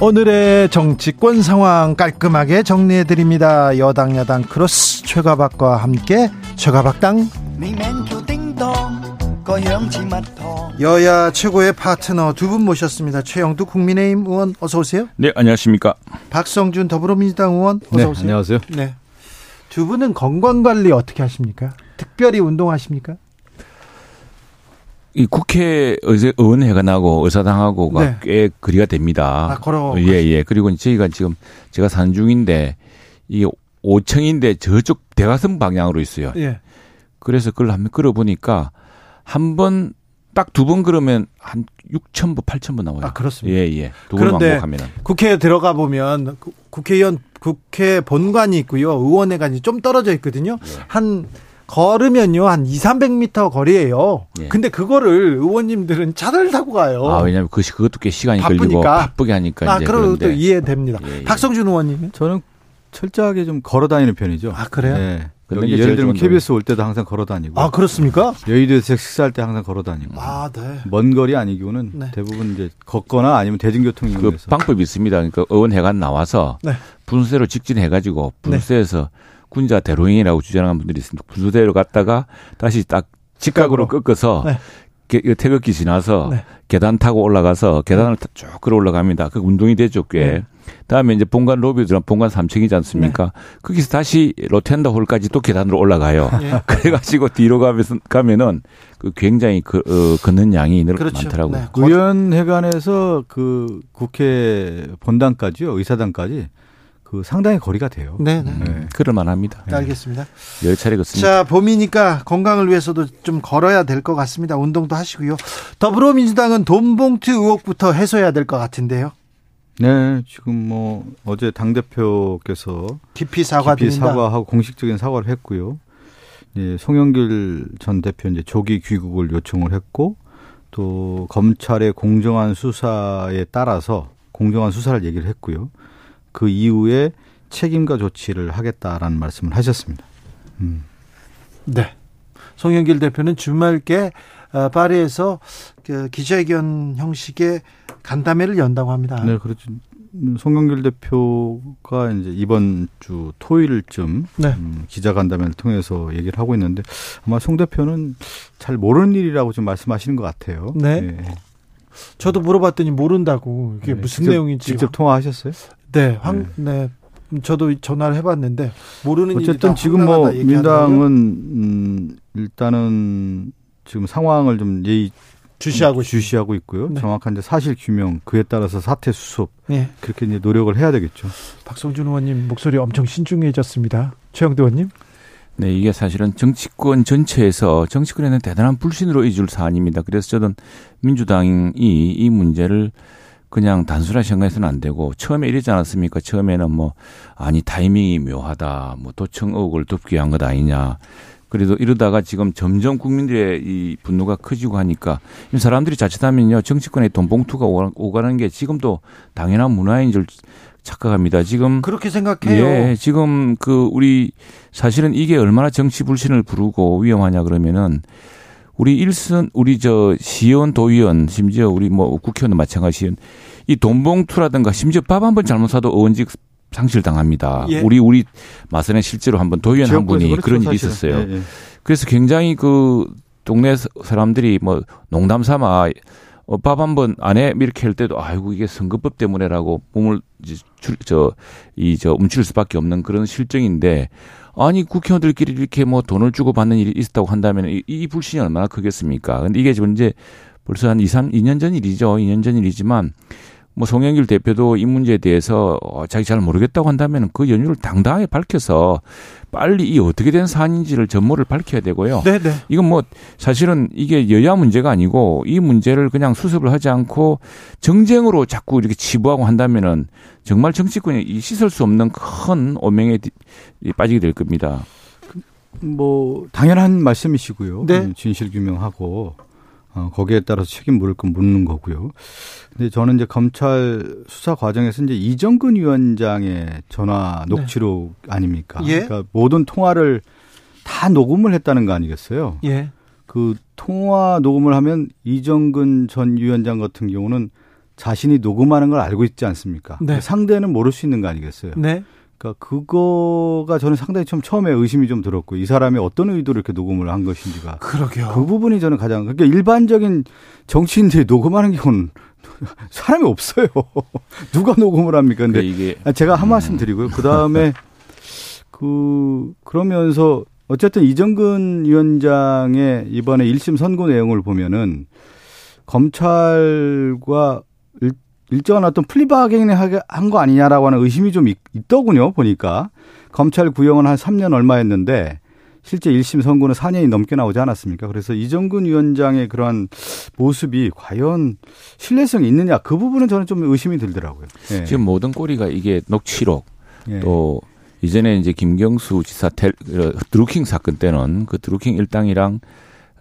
오늘의 정치권 상황 깔끔하게 정리해 드립니다. 여당 야당 크로스 최가박과 함께 최가박당 여야 최고의 파트너 두 분 모셨습니다. 최영두 국민의힘 의원 어서 오세요. 네, 안녕하십니까. 박성준 더불어민주당 의원 어서 네, 오세요. 안녕하세요. 네. 두 분은 건강 관리 어떻게 하십니까? 특별히 운동하십니까? 이 국회 의 의원회가 나고 의사당하고가 네. 꽤 거리가 됩니다. 아, 걸어. 예, 예. 그리고 저희가 지금 제가 산 중인데 이 5층인데 저쪽 대가선 방향으로 있어요. 예. 그래서 그걸 한번 끌어보니까 한 번 딱 두 번 그러면 한 6천 부, 8천 부 나와요. 아, 그렇습니다. 예, 예. 두번 그런데. 국회에 들어가 보면 구- 국회의원 국회 본관이 있고요. 의원회관이 좀 떨어져 있거든요. 네. 한 걸으면요. 한 2, 300m 거리예요. 예. 근데 그거를 의원님들은 차를 타고 가요. 아, 왜냐면 그, 그것도 꽤 시간이 걸리고 바쁘니까. 바쁘게 하니까 아, 그런 것도. 이해됩니다. 예, 예. 박성준 의원님은 저는 철저하게 좀 걸어 다니는 편이죠. 아, 그래요? 네. 근데 예를 들면 KBS 올 때도 항상 걸어 다니고 아, 그렇습니까? 여의도에서 식사할 때 항상 걸어 다니고 아, 네. 먼 거리 아니고는 네. 대부분 이제 걷거나 아니면 대중교통 그 이용해서 방법이 있습니다. 그러니까 의원회관 나와서 네. 분수대로 직진해 가지고 분수대에서 군자 대로행이라고 주장하는 분들이 있습니다. 분수대로 갔다가 다시 딱 직각으로 꺾어서 네. 태극기 지나서 네. 계단 타고 올라가서 계단을 타- 쭉 걸어 올라갑니다. 그 운동이 되죠 꽤. 네. 다음에 이제 본관 로비로 들어가면 본관 3층이지 않습니까? 거기서 다시 로텐더 홀까지 또 계단으로 올라가요. 예. 그래가지고 뒤로 가면서 가면은 그 굉장히 그, 어, 걷는 양이 늘 그렇죠. 많더라고요. 네. 거- 의원회관에서 그 국회 본당까지요 의사당까지 그그 상당히 거리가 돼요. 네, 네. 음, 그럴 만합니다. 네. 알겠습니다. 열 차례 걷습니다. 자, 봄이니까 건강을 위해서도 좀 걸어야 될 것 같습니다. 운동도 하시고요. 더불어민주당은 돈봉투 의혹부터 해소해야 될 것 같은데요. 네, 지금 뭐 어제 당 대표께서 깊이 사과드린다. 깊이 사과하고 공식적인 사과를 했고요. 예, 송영길 전 대표 이제 조기 귀국을 요청을 했고 또 검찰의 공정한 수사에 따라서 공정한 수사를 얘기를 했고요. 그 이후에 책임과 조치를 하겠다라는 말씀을 하셨습니다. 음. 네. 송영길 대표는 주말께 어, 파리에서 그 기자회견 형식의 간담회를 연다고 합니다. 네, 그렇죠. 음, 송영길 대표가 이제 이번 주 토요일쯤 네. 음, 기자 간담회를 통해서 얘기를 하고 있는데 아마 송 대표는 잘 모르는 일이라고 좀 말씀하시는 것 같아요. 네. 예. 저도 물어봤더니 모른다고 이게 네, 무슨 직접- 내용인지 직접 통화하셨어요? 네, 황, 네. 저도 전화를 해봤는데 모르는 어쨌든 지금 뭐. 민당은 음, 일단은 지금 상황을 좀 예의 주시하고 있- 주시하고 있고요. 네. 정확한 이제 사실 규명 그에 따라서 사태 수습 예. 그렇게 이제 노력을 해야 되겠죠. 박성준 의원님 목소리 엄청 신중해졌습니다. 최영도 의원님. 네, 이게 사실은 정치권 전체에서 정치권에는 대단한 불신으로 이줄 사안입니다. 그래서 저는 민주당이 이 문제를 그냥 단순하게 생각해서는 안 되고 처음에 이러지 않았습니까? 처음에는 뭐 아니 타이밍이 묘하다, 뭐 도청 의혹을 덮기 위한 것 아니냐. 그래도 이러다가 지금 점점 국민들의 이 분노가 커지고 하니까 이 사람들이 자칫하면요 정치권에 돈 봉투가 오가- 오가는 게 지금도 당연한 문화인 줄 착각합니다. 지금 그렇게 생각해요. 예, 지금 그 우리 사실은 이게 얼마나 정치 불신을 부르고 위험하냐 그러면은 우리 일선 우리 저 시의원 도의원 심지어 우리 뭐 국회의원도 마찬가지인 이 돈봉투라든가 심지어 밥 한 번 잘못 사도 의원직 상실 당합니다. 예. 우리 우리 마산에 실제로 한번 도의원 한 분이 그렇죠, 그런 일이. 있었어요. 예, 예. 그래서 굉장히 그 동네 사- 사람들이 뭐 농담 삼아 어, 밥 한 번 안 해 이렇게 할 때도 아이고 이게 선거법 때문에라고 몸을 저이 저 움츠릴 수밖에 없는 그런 실정인데 아니 국회의원들끼리 이렇게 뭐 돈을 주고 받는 일이 있었다고 한다면 이, 이 불신이 얼마나 크겠습니까? 근데 이게 지금 이제 벌써 한 2, 3, 2년 전 일이죠. 2년 전 일이지만 뭐 송영길 대표도 이 문제에 대해서 어, 자기 잘 모르겠다고 한다면 그 연유를 당당하게 밝혀서 빨리 이 어떻게 된 사안인지를 전모를 밝혀야 되고요. 네, 네. 이건 뭐 사실은 이게 여야 문제가 아니고 이 문제를 그냥 수습을 하지 않고 정쟁으로 자꾸 이렇게 치부하고 한다면은 정말 정치권이 이 씻을 수 없는 큰 오명에 빠지게 될 겁니다. 뭐 당연한 말씀이시고요. 네. 음, 진실 규명하고 어, 거기에 따라서 책임 물을 건 묻는 거고요. 근데 저는 이제 검찰 수사 과정에서 이제 이정근 위원장의 전화 녹취록 아닙니까? 예. 그러니까 모든 통화를 다 녹음을 했다는 거 아니겠어요? 예. 그 통화 녹음을 하면 이정근 전 위원장 같은 경우는 자신이 녹음하는 걸 알고 있지 않습니까? 네. 상대는 모를 수 있는 거 아니겠어요? 네. 그러니까 그거가 저는 상당히 좀 처음에 의심이 좀 들었고 이 사람이 어떤 의도로 이렇게 녹음을 한 것인지가 그러게요. 그 부분이 저는 가장 그러니까 일반적인 정치인들이 녹음하는 경우는 사람이 없어요. 누가 녹음을 합니까? 근데 그러니까 이게 아, 제가 한 말씀 드리고요. 그 다음에 그 그러면서 어쨌든 이정근 위원장의 이번에 1심 선고 내용을 보면은 검찰과 일, 일정한 어떤 플리바게닝을 한 거 아니냐라고 하는 의심이 좀 있, 있더군요. 보니까 검찰 구형은 한 3년 얼마였는데 실제 1심 선고는 4년이 넘게 나오지 않았습니까? 그래서 이정근 위원장의 그러한 모습이 과연 신뢰성이 있느냐 그 부분은 저는 좀 의심이 들더라고요. 예. 지금 모든 꼬리가 이게 녹취록 예. 또 이전에 이제 김경수 지사 텔, 어, 드루킹 사건 때는 그 드루킹 일당이랑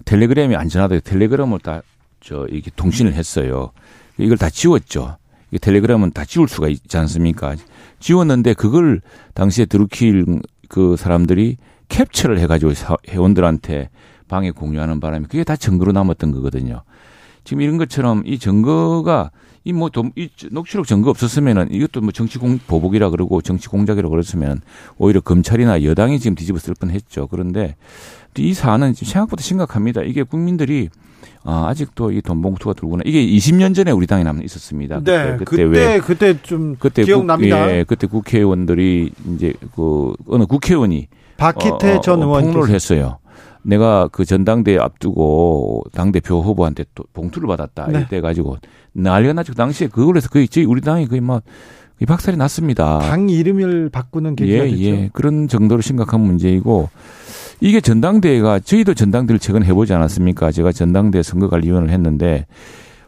텔레그램이 안전하다 텔레그램을 다 저 이게 통신을 했어요. 이걸 다 지웠죠. 이 텔레그램은 다 지울 수가 있지 않습니까? 지웠는데 그걸 당시에 드루킹 그 사람들이 캡처를 해가지고 사- 회원들한테 방에 공유하는 바람에 그게 다 증거로 남았던 거거든요. 지금 이런 것처럼 이 증거가 이 뭐 이 녹취록 증거 없었으면은 이것도 뭐 정치 공 보복이라 그러고 정치 공작이라 그랬으면 오히려 검찰이나 여당이 지금 뒤집었을 뻔했죠. 그런데 이 사안은 지금 생각보다 심각합니다. 이게 국민들이 아, 아직도 이 돈 봉투가 들고나 이게 20년 전에 우리 당에 남아 있었습니다. 네. 그때, 그때 왜 그때 좀 그때 기억납니다. 국, 예, 그때 국회의원들이 이제 그 어느 국회의원이 박희태 어, 전 어, 의원 폭로를 했어요. 내가 그 전당대회 앞두고 당대표 후보한테 또 봉투를 받았다. 네. 이때 가지고 난리가 났죠. 그 당시에 그걸 해서 거의 저희 우리 당이 거의 막이 박살이 났습니다. 당 이름을 바꾸는 계기가 예, 됐죠. 예. 그런 정도로 심각한 문제이고 이게 전당대회가 저희도 전당대회를 최근 해보지 않았습니까? 제가 전당대회 선거관리위원을 했는데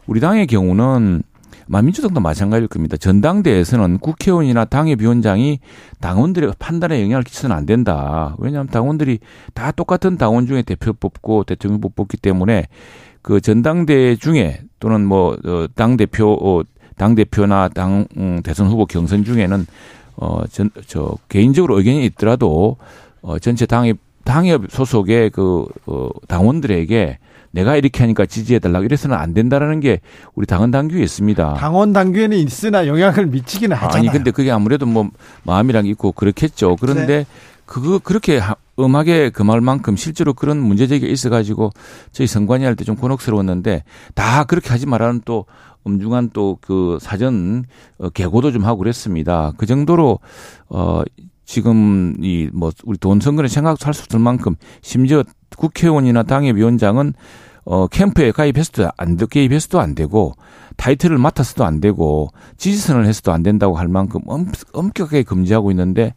우리 당의 경우는 아마 민주당도 마찬가지일 겁니다. 전당대회에서는 국회의원이나 당협위원장이 당원들의 판단에 영향을 끼쳐서는 안 된다. 왜냐하면 당원들이 다 똑같은 당원 중에 대표 뽑고 대통령 뽑기 때문에 그 전당대회 중에 또는 뭐 당 대표 어, 당 대표나 당 음, 대선 후보 경선 중에는 어전저 개인적으로 의견이 있더라도 어 전체 당협 당협 소속의 그 어, 당원들에게 내가 이렇게 하니까 지지해 달라고 이래서는 안 된다라는 게 우리 당원 당규에 있습니다. 당원 당규에는 있으나 영향을 미치기는 하잖아요. 아니 근데 그게 아무래도 뭐 마음이랑 있고 그렇겠죠. 그런데 네. 그거 그렇게 하- 음하게 그 말만큼 실제로 그런 문제 제기가 있어가지고 저희 선관위 할 때 좀 곤혹스러웠는데 다 그렇게 하지 말라는 또 엄중한 또 그 사전 어, 개고도 좀 하고 그랬습니다. 그 정도로 어 지금 이 뭐 우리 돈 선거를 생각할 수 없을 만큼 심지어 국회의원이나 당협위원장은 어 캠프에 가입해서도 안 돼, 개입해서도 안 되고 타이틀을 맡아서도 안 되고 지지선을 해서도 안 된다고 할 만큼 엄, 엄격하게 금지하고 있는데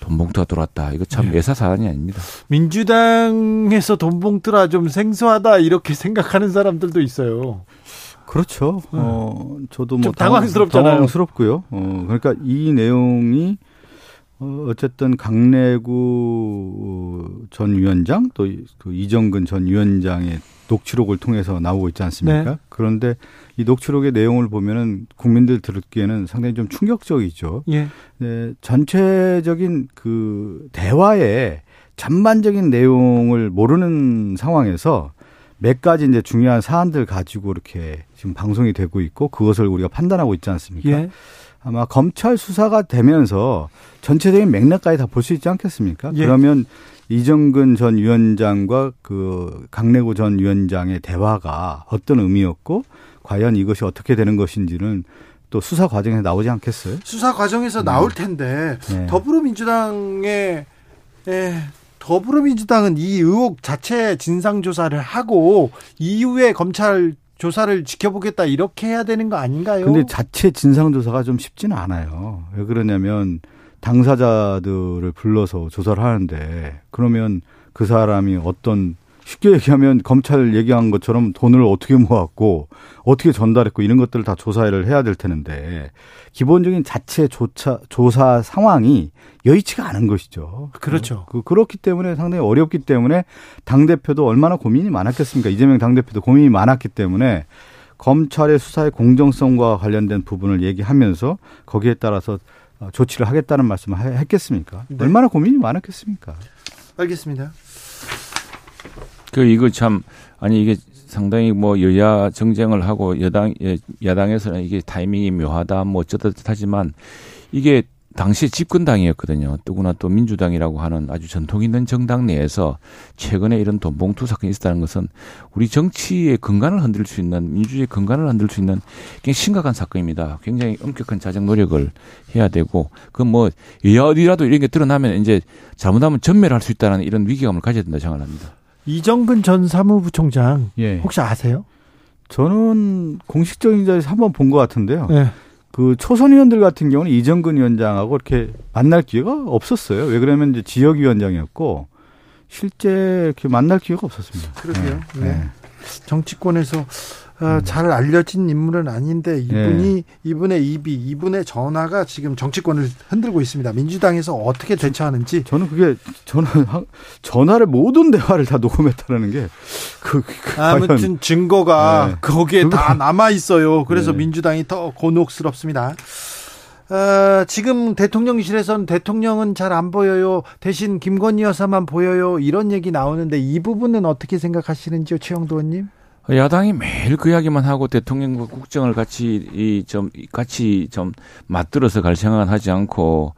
돈 봉투가 들어왔다. 이거 참 네. 예사 사안이 아닙니다. 민주당에서 돈 봉투라 좀 생소하다 이렇게 생각하는 사람들도 있어요. 그렇죠. 어, 저도 뭐좀 당황스럽잖아요. 당황스럽고요. 어, 그러니까 이 내용이 어, 어쨌든 강내구 전 위원장 또 그 이정근 전 위원장의 녹취록을 통해서 나오고 있지 않습니까? 네. 그런데 이 녹취록의 내용을 보면은 국민들 들기에는 상당히 좀 충격적이죠. 예. 네, 전체적인 그 대화의 전반적인 내용을 모르는 상황에서 몇 가지 이제 중요한 사안들 가지고 이렇게 지금 방송이 되고 있고 그것을 우리가 판단하고 있지 않습니까? 예. 아마 검찰 수사가 되면서 전체적인 맥락까지 다 볼 수 있지 않겠습니까? 예. 그러면 이정근 전 위원장과 그 강내구 전 위원장의 대화가 어떤 의미였고 과연 이것이 어떻게 되는 것인지는 또 수사 과정에서 나오지 않겠어요? 수사 과정에서 나올 텐데 네. 더불어민주당의 에, 더불어민주당은 이 의혹 자체 진상 조사를 하고 이후에 검찰 조사를 지켜보겠다 이렇게 해야 되는 거 아닌가요? 근데 자체 진상 조사가 좀 쉽지는 않아요. 왜 그러냐면 당사자들을 불러서 조사를 하는데 그러면 그 사람이 어떤 쉽게 얘기하면 검찰 얘기한 것처럼 돈을 어떻게 모았고 어떻게 전달했고 이런 것들을 다 조사를 해야 될 텐데 기본적인 자체 조차, 조사 상황이 여의치가 않은 것이죠. 그렇죠. 그, 그렇기 때문에 상당히 어렵기 때문에 당대표도 얼마나 고민이 많았겠습니까? 이재명 당대표도 고민이 많았기 때문에 검찰의 수사의 공정성과 관련된 부분을 얘기하면서 거기에 따라서 어, 조치를 하겠다는 말씀을 하- 했겠습니까? 네. 얼마나 고민이 많았겠습니까? 알겠습니다. 그 이거 참 아니 이게 상당히 뭐 여야 정쟁을 하고 여당 예, 야당에서는 이게 타이밍이 묘하다 뭐 어쩌다 하지만 이게 당시 집권당이었거든요. 더구나 또 민주당이라고 하는 아주 전통 있는 정당 내에서 최근에 이런 돈봉투 사건이 있었다는 것은 우리 정치의 근간을 흔들 수 있는 민주주의 근간을 흔들 수 있는 굉장히 심각한 사건입니다. 굉장히 엄격한 자정 노력을 해야 되고 그뭐 여야 어디라도 이런 게 드러나면 이제 잘못하면 전멸할 수 있다는 이런 위기감을 가져야 된다 생각합니다. 이정근 전 사무부총장 예. 혹시 아세요? 저는 공식적인 자리에서 한 번 본 것 같은데요. 네. 그 초선 의원들 같은 경우는 이정근 위원장하고 이렇게 만날 기회가 없었어요. 왜 그러면 이제 지역 위원장이었고 실제 이렇게 만날 기회가 없었습니다. 그러게요. 네. 네. 네. 정치권에서 어, 잘 알려진 인물은 아닌데 이분이 네. 이분의 입이 이분의 전화가 지금 정치권을 흔들고 있습니다. 민주당에서 어떻게 대처하는지 저는 그게 저는 한- 전화를 모든 대화를 다 녹음했다는 게그 그, 과연 아무튼 증거가 네. 거기에 다 남아 있어요. 그래서 네. 민주당이 더 곤혹스럽습니다. 어, 지금 대통령실에서는 대통령은 잘 안 보여요. 대신 김건희 여사만 보여요. 이런 얘기 나오는데 이 부분은 어떻게 생각하시는지요, 최영도 의원님? 야당이 매일 그 이야기만 하고 대통령과 국정을 같이 이 좀 같이 좀 맞들어서 갈 생각은 하지 않고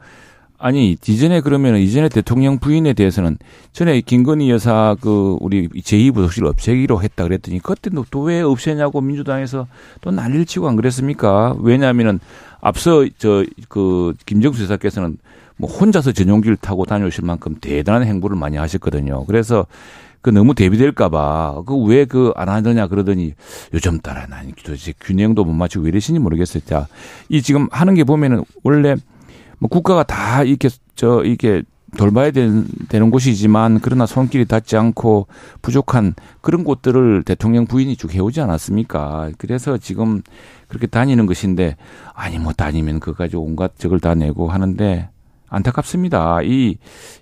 아니 이전에 그러면 이전에 대통령 부인에 대해서는 전에 김건희 여사 그 우리 제2부속실 없애기로 했다 그랬더니 그때도 또왜 없애냐고 민주당에서 또 난리를 치고 안 그랬습니까? 왜냐하면은 앞서 저 그 김정수 여사께서는 뭐 혼자서 전용기를 타고 다녀오실 만큼 대단한 행보를 많이 하셨거든요. 그래서 그 너무 대비될까봐 그 왜 그 안 하느냐 그러더니 요즘 따라 난 도대체 균형도 못 맞추고 왜 이러시는지 모르겠어요. 자, 이 지금 하는 게 보면은 원래 뭐 국가가 다 이렇게 저 이게 돌봐야 되는, 되는 곳이지만 그러나 손길이 닿지 않고 부족한 그런 곳들을 대통령 부인이 쭉 해오지 않았습니까? 그래서 지금 그렇게 다니는 것인데 아니 뭐 다니면 가지고 온갖 적을 다 내고 하는데 안타깝습니다. 이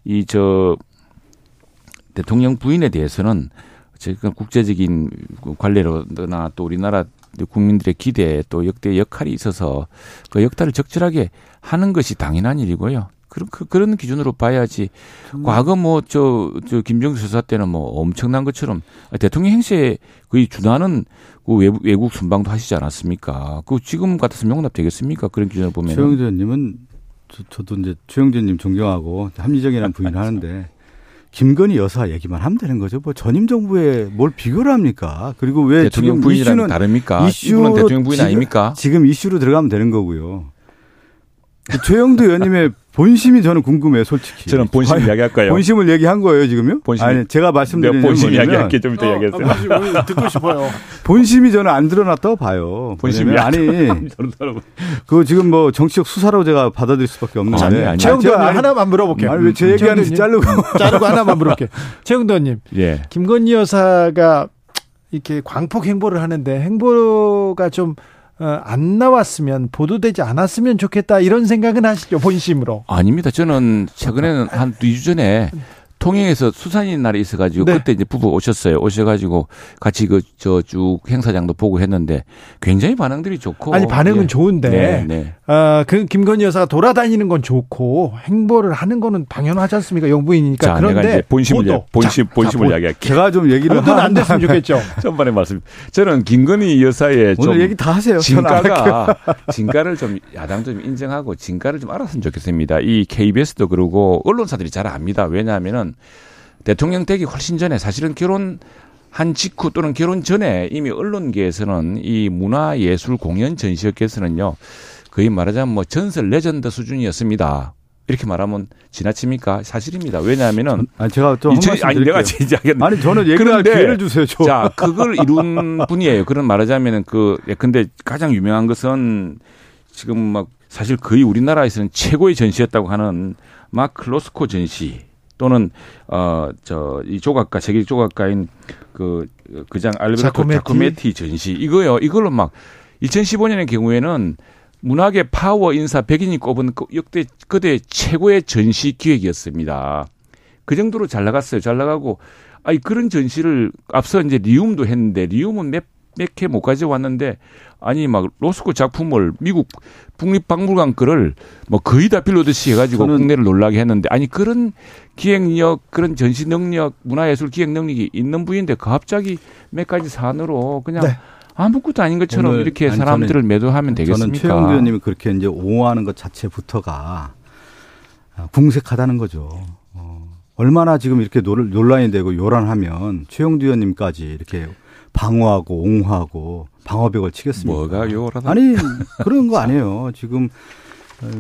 이 저 대통령 부인에 대해서는 저희가 국제적인 관례로나 또 우리나라 국민들의 기대 또 역대 역할이 있어서 그 역할을 적절하게 하는 것이 당연한 일이고요. 그런 그, 그런 기준으로 봐야지. 음. 과거 뭐저저 김정수 수사 때는 뭐 엄청난 것처럼 대통령 행세에 거의 준하는 그 외국, 외국 순방도 하시지 않았습니까? 그 지금 같았으면 용납되겠습니까? 그런 기준을 보면. 최영재 님은 저, 도 이제 최영재 님 존경하고 합리적이라는 부인을 하는데 김건희 여사 얘기만 하면 되는 거죠. 뭐 전임 정부에 뭘 비교를 합니까? 그리고 왜 대통령 부인이랑 다릅니까? 이슈로 대통령 부인 아닙니까? 지금 이슈로 들어가면 되는 거고요. 그 최영도 의원님의 본심이 저는 궁금해요, 솔직히. 저는 본심 이야기할까요? 본심을 얘기한 거예요, 지금요? 본심. 아니, 제가 말씀드린 본심 이야기할게 좀 이따 어, 이야기했어요. 아, 듣고 싶어요. 본심이 저는 안 드러났다고 봐요. 본심이 아니, 그 지금 뭐 정치적 수사로 제가 받아들일 수밖에 없는 데. 아니, 아니. 최영도 의원님 하나만 물어볼게요. 아니, 왜제 얘기하는지 자르고. 자르고 하나만 물어볼게요. 최영도 의원님. 예. 김건희 여사가 이렇게 광폭 행보를 하는데 행보가 좀 어, 안 나왔으면 보도되지 않았으면 좋겠다 이런 생각은 하시죠 본심으로? 아닙니다. 저는 최근에는 한 2주 전에 통영에서 수산인 날이 있어가지고 네. 그때 이제 부부 오셨어요. 오셔가지고 같이 그 저 쭉 행사장도 보고 했는데 굉장히 반응들이 좋고 아니 반응은 예. 좋은데 네, 네. 아그 김건희 여사가 돌아다니는 건 좋고 행보를 하는 거는 당연하지 않습니까 영부인이니까 자, 그런데 내가 이제 본심을 보도. 본심 자, 본심을 자, 이야기할게. 제가 좀 얘기를 보도는 안 됐으면 좋겠죠. 전반에 말씀. 저는 김건희 여사의 오늘 얘기 다 하세요. 진가가 진가를 좀 야당 좀 인정하고 진가를 좀 알았으면 좋겠습니다. 이 KBS도 그러고 언론사들이 잘 압니다. 왜냐하면은 대통령 되기 훨씬 전에 사실은 결혼 한 직후 또는 결혼 전에 이미 언론계에서는 이 문화 예술 공연 전시업계에서는요 거의 말하자면 뭐 전설 레전드 수준이었습니다. 이렇게 말하면 지나칩니까? 사실입니다. 왜냐하면은 아니 제가 좀 이천, 아니 내가 진지하겠 아니 저는 얘기할 기회를 주세요. 저. 자 그걸 이룬 분이에요. 그런 말하자면은 그 예, 근데 가장 유명한 것은 지금 막 사실 거의 우리나라에서는 최고의 전시였다고 하는 마크 로스코 전시. 또는 어저 이 조각가 세계 조각가인 그 그장 알베르토 자코메티. 자코메티 전시 이거요. 이걸로 막 2015년의 경우에는 문학의 파워 인사 100인이 꼽은 그 역대 그대 최고의 전시 기획이었습니다. 그 정도로 잘 나갔어요. 잘 나가고 아니 그런 전시를 앞서 이제 리움도 했는데 리움은 몇 몇개못 가져왔는데 아니 막 로스코 작품을 미국 국립박물관 거를 뭐 거의 다 빌로듯이 해가지고 국내를 놀라게 했는데 아니 그런 기획력 그런 전시 능력 문화예술 기획 능력이 있는 부인데 갑자기 몇 가지 산으로 그냥 네. 아무것도 아닌 것처럼 이렇게 아니, 사람들을 저는, 매도하면 되겠습니까? 저는 최영두 의원님이 그렇게 이제 옹호하는 것 자체부터가 궁색하다는 거죠. 어, 얼마나 지금 이렇게 논란이 되고 요란하면 최영두 의원님까지 이렇게 방어하고 옹호하고 방어벽을 치겠습니까? 뭐가 요란하 아니 그런 거 아니에요. 지금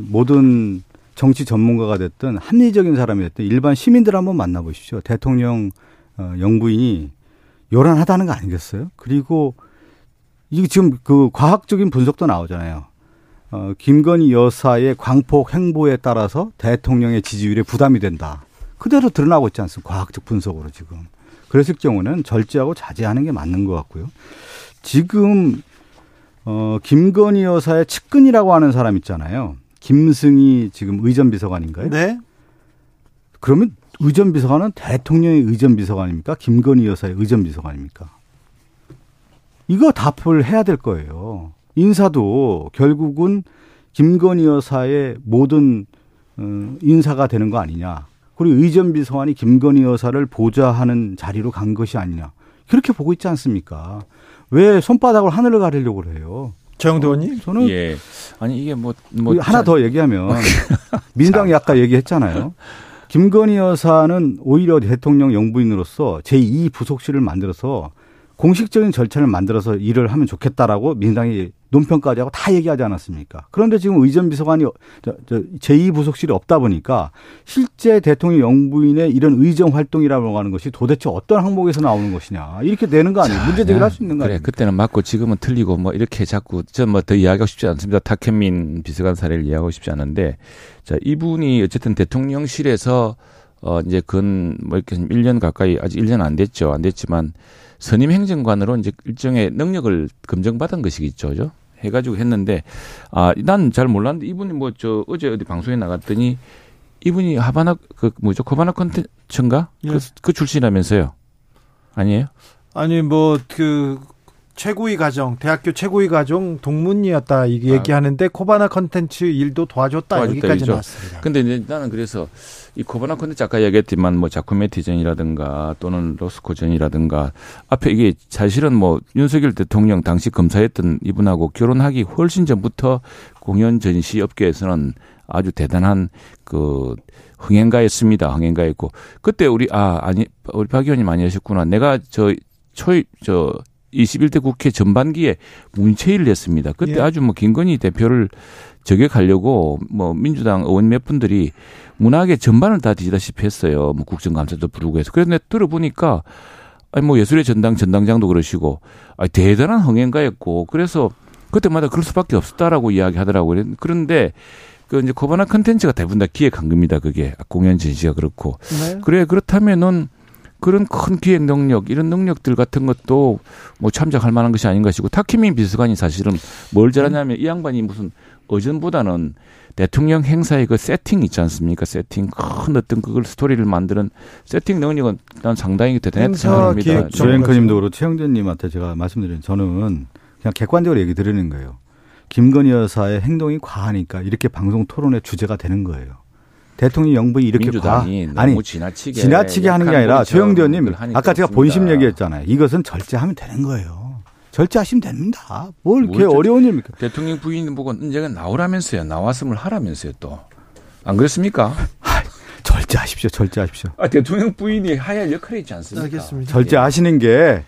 모든 정치 전문가가 됐든 합리적인 사람이 됐든 일반 시민들 한번 만나보십시오. 대통령 어, 영부인이 요란하다는 거 아니겠어요? 그리고 이게 지금 그 과학적인 분석도 나오잖아요. 어, 김건희 여사의 광폭 행보에 따라서 대통령의 지지율에 부담이 된다. 그대로 드러나고 있지 않습니까? 과학적 분석으로 지금. 그랬을 경우는 절제하고 자제하는 게 맞는 것 같고요. 지금 어 김건희 여사의 측근이라고 하는 사람 있잖아요. 김승희 지금 의전 비서관인가요? 네. 그러면 의전 비서관은 대통령의 의전 비서관입니까? 김건희 여사의 의전 비서관입니까? 이거 답을 해야 될 거예요. 인사도 결국은 김건희 여사의 모든 어, 인사가 되는 거 아니냐. 그리고 의전 비서관이 김건희 여사를 보좌하는 자리로 간 것이 아니냐. 그렇게 보고 있지 않습니까? 왜 손바닥으로 하늘을 가리려고 그래요? 정영도 의원님? 저는 예. 아니 이게 뭐, 뭐 하나 자... 더 얘기하면 민당이 아까 얘기했잖아요. 김건희 여사는 오히려 대통령 영부인으로서 제2 부속실을 만들어서 공식적인 절차를 만들어서 일을 하면 좋겠다라고 민주당이 논평까지 하고 다 얘기하지 않았습니까? 그런데 지금 의전 비서관이 제2부속실이 없다 보니까 실제 대통령 영부인의 이런 의정 활동이라고 하는 것이 도대체 어떤 항목에서 나오는 것이냐 이렇게 되는 거 아니에요? 문제 제기를 할 수 있는 거 아니에요? 그때는 맞고 지금은 틀리고 뭐 이렇게 자꾸 전뭐더 이야기하고 싶지 않습니다. 탁현민 비서관 사례를 이야기하고 싶지 않은데 자 이분이 어쨌든 대통령실에서 어 이제 근 뭐 이렇게 1년 가까이 아직 1년 안 됐죠. 안 됐지만 선임 행정관으로 이제 일정의 능력을 검증받은 것이겠죠. 해가지고 했는데 아 난 잘 몰랐는데 이분이 뭐 저 어제 어디 방송에 나갔더니 이분이 하바나 그 뭐죠 코바나 컨텐츠인가 예. 그, 그 출신이라면서요 아니에요? 아니 뭐 그 최고위 과정 대학교 최고위 과정 동문이었다 이게 아. 얘기하는데 코바나 컨텐츠 일도 도와줬다, 도와줬다 여기까지 이거죠. 나왔습니다. 근데 이제 나는 그래서 이 코바나 컨텐츠 아까 얘기했지만 뭐 자쿠메티전이라든가 또는 로스코전이라든가 앞에 이게 사실은 뭐 윤석열 대통령 당시 검사했던 이분하고 결혼하기 훨씬 전부터 공연 전시 업계에서는 아주 대단한 그 흥행가였습니다. 흥행가였고 그때 우리 아 아니 우리 박 의원님 많이 하셨구나. 내가 저 초입 저 21대 국회 전반기에 문체일을 했습니다. 그때 예. 아주 뭐 김건희 대표를 저격하려고 뭐 민주당 의원 몇 분들이 문학의 전반을 다 뒤지다시피 했어요. 뭐 국정감사도 부르고 해서. 그런데 들어보니까 아니 뭐 예술의 전당 전당장도 그러시고 아 대단한 흥행가였고 그래서 그때마다 그럴 수밖에 없었다라고 이야기하더라고요. 그런데 그 이제 코바나 컨텐츠가 대부분 다 기획한 겁니다. 그게 공연 전시가 그렇고 네. 그래 그렇다면은 그런 큰 기획 능력 이런 능력들 같은 것도 뭐 참작할 만한 것이 아닌 것이고 탁현민 비서관이 사실은 뭘 잘하냐면 이 양반이 무슨 의전보다는 대통령 행사의 그 세팅 있지 않습니까? 세팅 큰 어떤 그걸 스토리를 만드는 세팅 능력은 난 상당히 대단했다 행사 생각합니다. 기획 조 앵커님도 그렇고 최영재님한테 제가 말씀드린 저는 그냥 객관적으로 얘기 드리는 거예요. 김건희 여사의 행동이 과하니까 이렇게 방송 토론의 주제가 되는 거예요. 대통령 영부이 이렇게 민주당이 과 너무 아니 지나치게 지나치게 하는 게 아니라 최영재 의원님 아까 제가 그렇습니다. 본심 얘기했잖아요. 이것은 절제하면 되는 거예요. 절제하시면 됩니다. 뭘 이렇게 어려운 일입니까? 대통령 부인 보고 언제가 나오라면서요. 나왔음을 하라면서요 또. 안 그렇습니까? 절제하십시오. 절제하십시오. 아, 대통령 부인이 하야 역할이 있지 않습니까? 알겠습니다. 절제하시는 게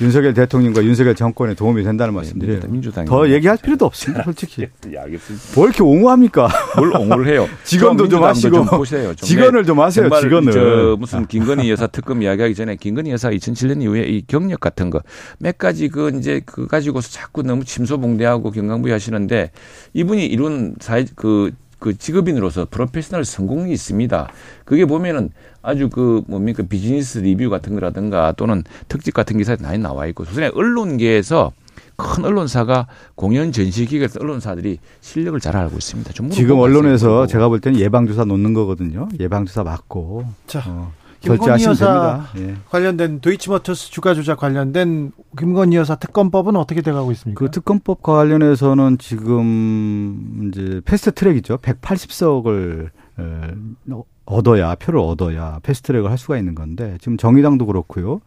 윤석열 대통령과 윤석열 정권에 도움이 된다는 말씀드려요. 네, 민주당이 더 얘기할 필요도 없습니다. 솔직히. 예, 알겠습니다. 뭘 이렇게 옹호합니까? 뭘 옹호를 해요? 직원도 좀 하시고 좀 보세요. 좀 직원을 좀 하세요. 정말 직원을. 저 무슨 김건희 여사 특검 이야기하기 전에 김건희 여사 2007년 이후에 이 경력 같은 거 몇 가지 그 이제 그 가지고서 자꾸 너무 침소봉대하고 경강부위 하시는데 이분이 이룬 사회 그, 그 직업인으로서 프로페셔널 성공이 있습니다. 그게 보면은 아주 그 뭡니까 비즈니스 리뷰 같은 거라든가 또는 특집 같은 기사에 많이 나와 있고 소선의 언론계에서 큰 언론사가 공연 전시 기획에서 언론사들이 실력을 잘 알고 있습니다. 좀 지금 언론에서. 제가 볼 때는 예방주사 놓는 거거든요. 예방주사 맞고. 자, 어, 김건희 여사 됩니다. 예. 관련된 도이치모터스 주가 조작 관련된 김건희 여사 특검법은 어떻게 돼가고 있습니까? 그 특검법과 관련해서는 지금 이제 패스트 트랙이죠. 180석을 얻어야 표를 얻어야 패스트 트랙을 할 수가 있는 건데 지금 정의당도 그렇고요.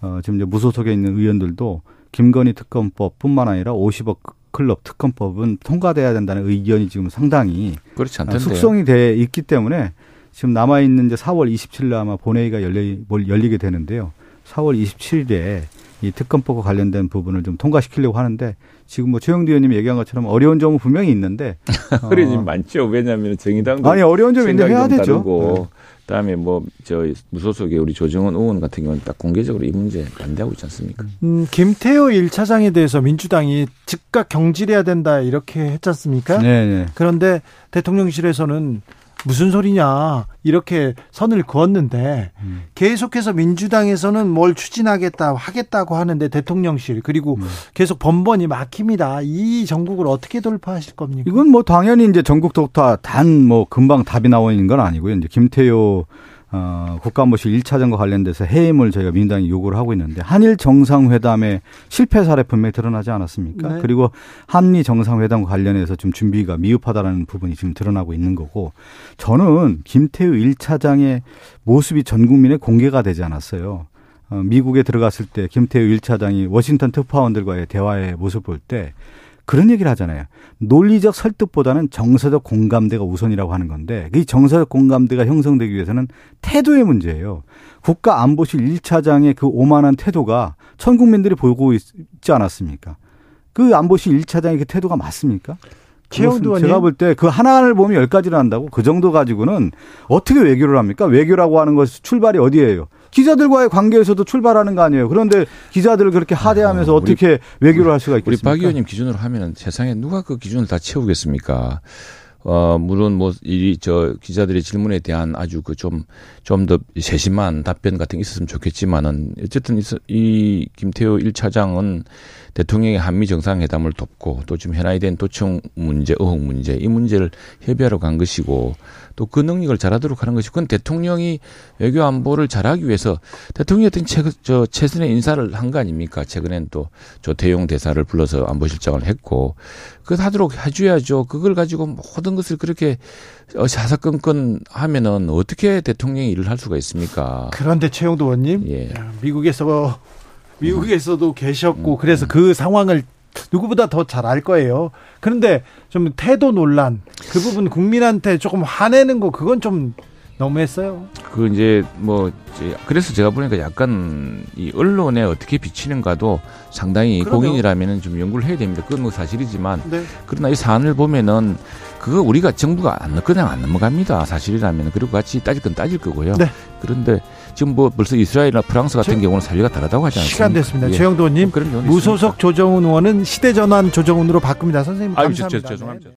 어, 지금 이제 무소속에 있는 의원들도 김건희 특검법뿐만 아니라 50억 클럽 특검법은 통과돼야 된다는 의견이 지금 상당히 그렇지 아, 않던데. 숙성이 돼 있기 때문에 지금 남아 있는 이제 4월 27일 아마 본회의가 열리 뭘 열리게 되는데요. 4월 27일에 이 특검법과 관련된 부분을 좀 통과시키려고 하는데 지금 뭐 최영두 의원님이 얘기한 것처럼 어려운 점은 분명히 있는데 어, 그래 지금 많죠. 왜냐하면 정의당도 아니 어려운 점이 있는데 해야 좀 되죠. 다르고 그다음에 뭐 저 무소속의 우리 조정원 의원 같은 경우는 딱 공개적으로 이 문제 반대하고 있지 않습니까? 음, 김태호 1차장에 대해서 민주당이 즉각 경질해야 된다 이렇게 했지 않습니까? 네, 네. 그런데 대통령실에서는 무슨 소리냐 이렇게 선을 그었는데 음. 계속해서 민주당에서는 뭘 추진하겠다 하겠다고 하는데 대통령실 그리고 음. 계속 번번이 막힙니다. 이 전국을 어떻게 돌파하실 겁니까? 이건 뭐 당연히 이제 전국 독타 단뭐 금방 답이 나오는 건 아니고요. 이제 김태효 어, 국가안보실 1차장과 관련돼서 해임을 저희가 민주당이 요구를 하고 있는데 한일 정상회담의 실패 사례 분명히 드러나지 않았습니까? 네. 그리고 한미 정상회담과 관련해서 좀 준비가 미흡하다라는 부분이 지금 드러나고 있는 거고 저는 김태우 1차장의 모습이 전 국민에 공개가 되지 않았어요. 어, 미국에 들어갔을 때 김태우 1차장이 워싱턴 특파원들과의 대화의 모습 볼 때 그런 얘기를 하잖아요. 논리적 설득보다는 정서적 공감대가 우선이라고 하는 건데 이 정서적 공감대가 형성되기 위해서는 태도의 문제예요. 국가 안보실 1차장의 그 오만한 태도가 전 국민들이 보고 있 지 않았습니까? 그 안보실 1차장의 그 태도가 맞습니까? 의원님. 제가 볼 때 그 하나를 보면 열 가지를 한다고 그 정도 가지고는 어떻게 외교를 합니까? 외교라고 하는 것이 출발이 어디예요? 기자들과의 관계에서도 출발하는 거 아니에요. 그런데 기자들을 그렇게 하대하면서 아, 우리- 어떻게 외교를 할 수가 우리 있겠습니까? 박 의원님 기준으로 하면은 세상에 누가 그 기준을 다 채우겠습니까? 어, 물론 뭐, 이, 저, 기자들의 질문에 대한 아주 그 좀, 좀 더 세심한 답변 같은 게 있었으면 좋겠지만은, 어쨌든 이, 이 김태호 1차장은 대통령의 한미 정상회담을 돕고 또 지금 현안이 된 도청 문제, 의혹 문제, 이 문제를 협의하러 간 것이고 또 그 능력을 잘하도록 하는 것이 그건 대통령이 외교 안보를 잘하기 위해서 대통령이 어떤 최, 저, 최선의 인사를 한 거 아닙니까? 최근엔 또 조태용 대사를 불러서 안보실장을 했고 그거 하도록 해줘야죠. 그걸 가지고 모든 것을 그렇게 어, 사사건건 하면은 어떻게 대통령이 일을 할 수가 있습니까? 그런데 최영도 의원님 예. 야, 미국에서 미국에서도 계셨고 음. 그래서 그 상황을 누구보다 더 잘 알 거예요. 그런데 좀 태도 논란 그 부분 국민한테 조금 화내는 거 그건 좀 너무했어요. 그 이제 뭐 이제 그래서 제가 보니까 약간 이 언론에 어떻게 비치는가도 상당히 그러게요. 공인이라면은 좀 연구를 해야 됩니다. 그건 뭐 사실이지만 네. 그러나 이 사안을 보면은 그거 우리가 정부가 안 그냥 안 넘어갑니다. 사실이라면 그리고 같이 따질 건 따질 거고요. 네. 그런데 지금 뭐 벌써 이스라엘이나 프랑스 같은 저- 경우는 사유가 다르다고 하지 않습니까? 시간 됐습니다. 예. 최영도 의원님 그런 경우는 무소속 조정훈 의원은 시대전환 조정훈으로 바꿉니다. 선생님 아유, 감사합니다. 저- 저- 죄송합니다. 네.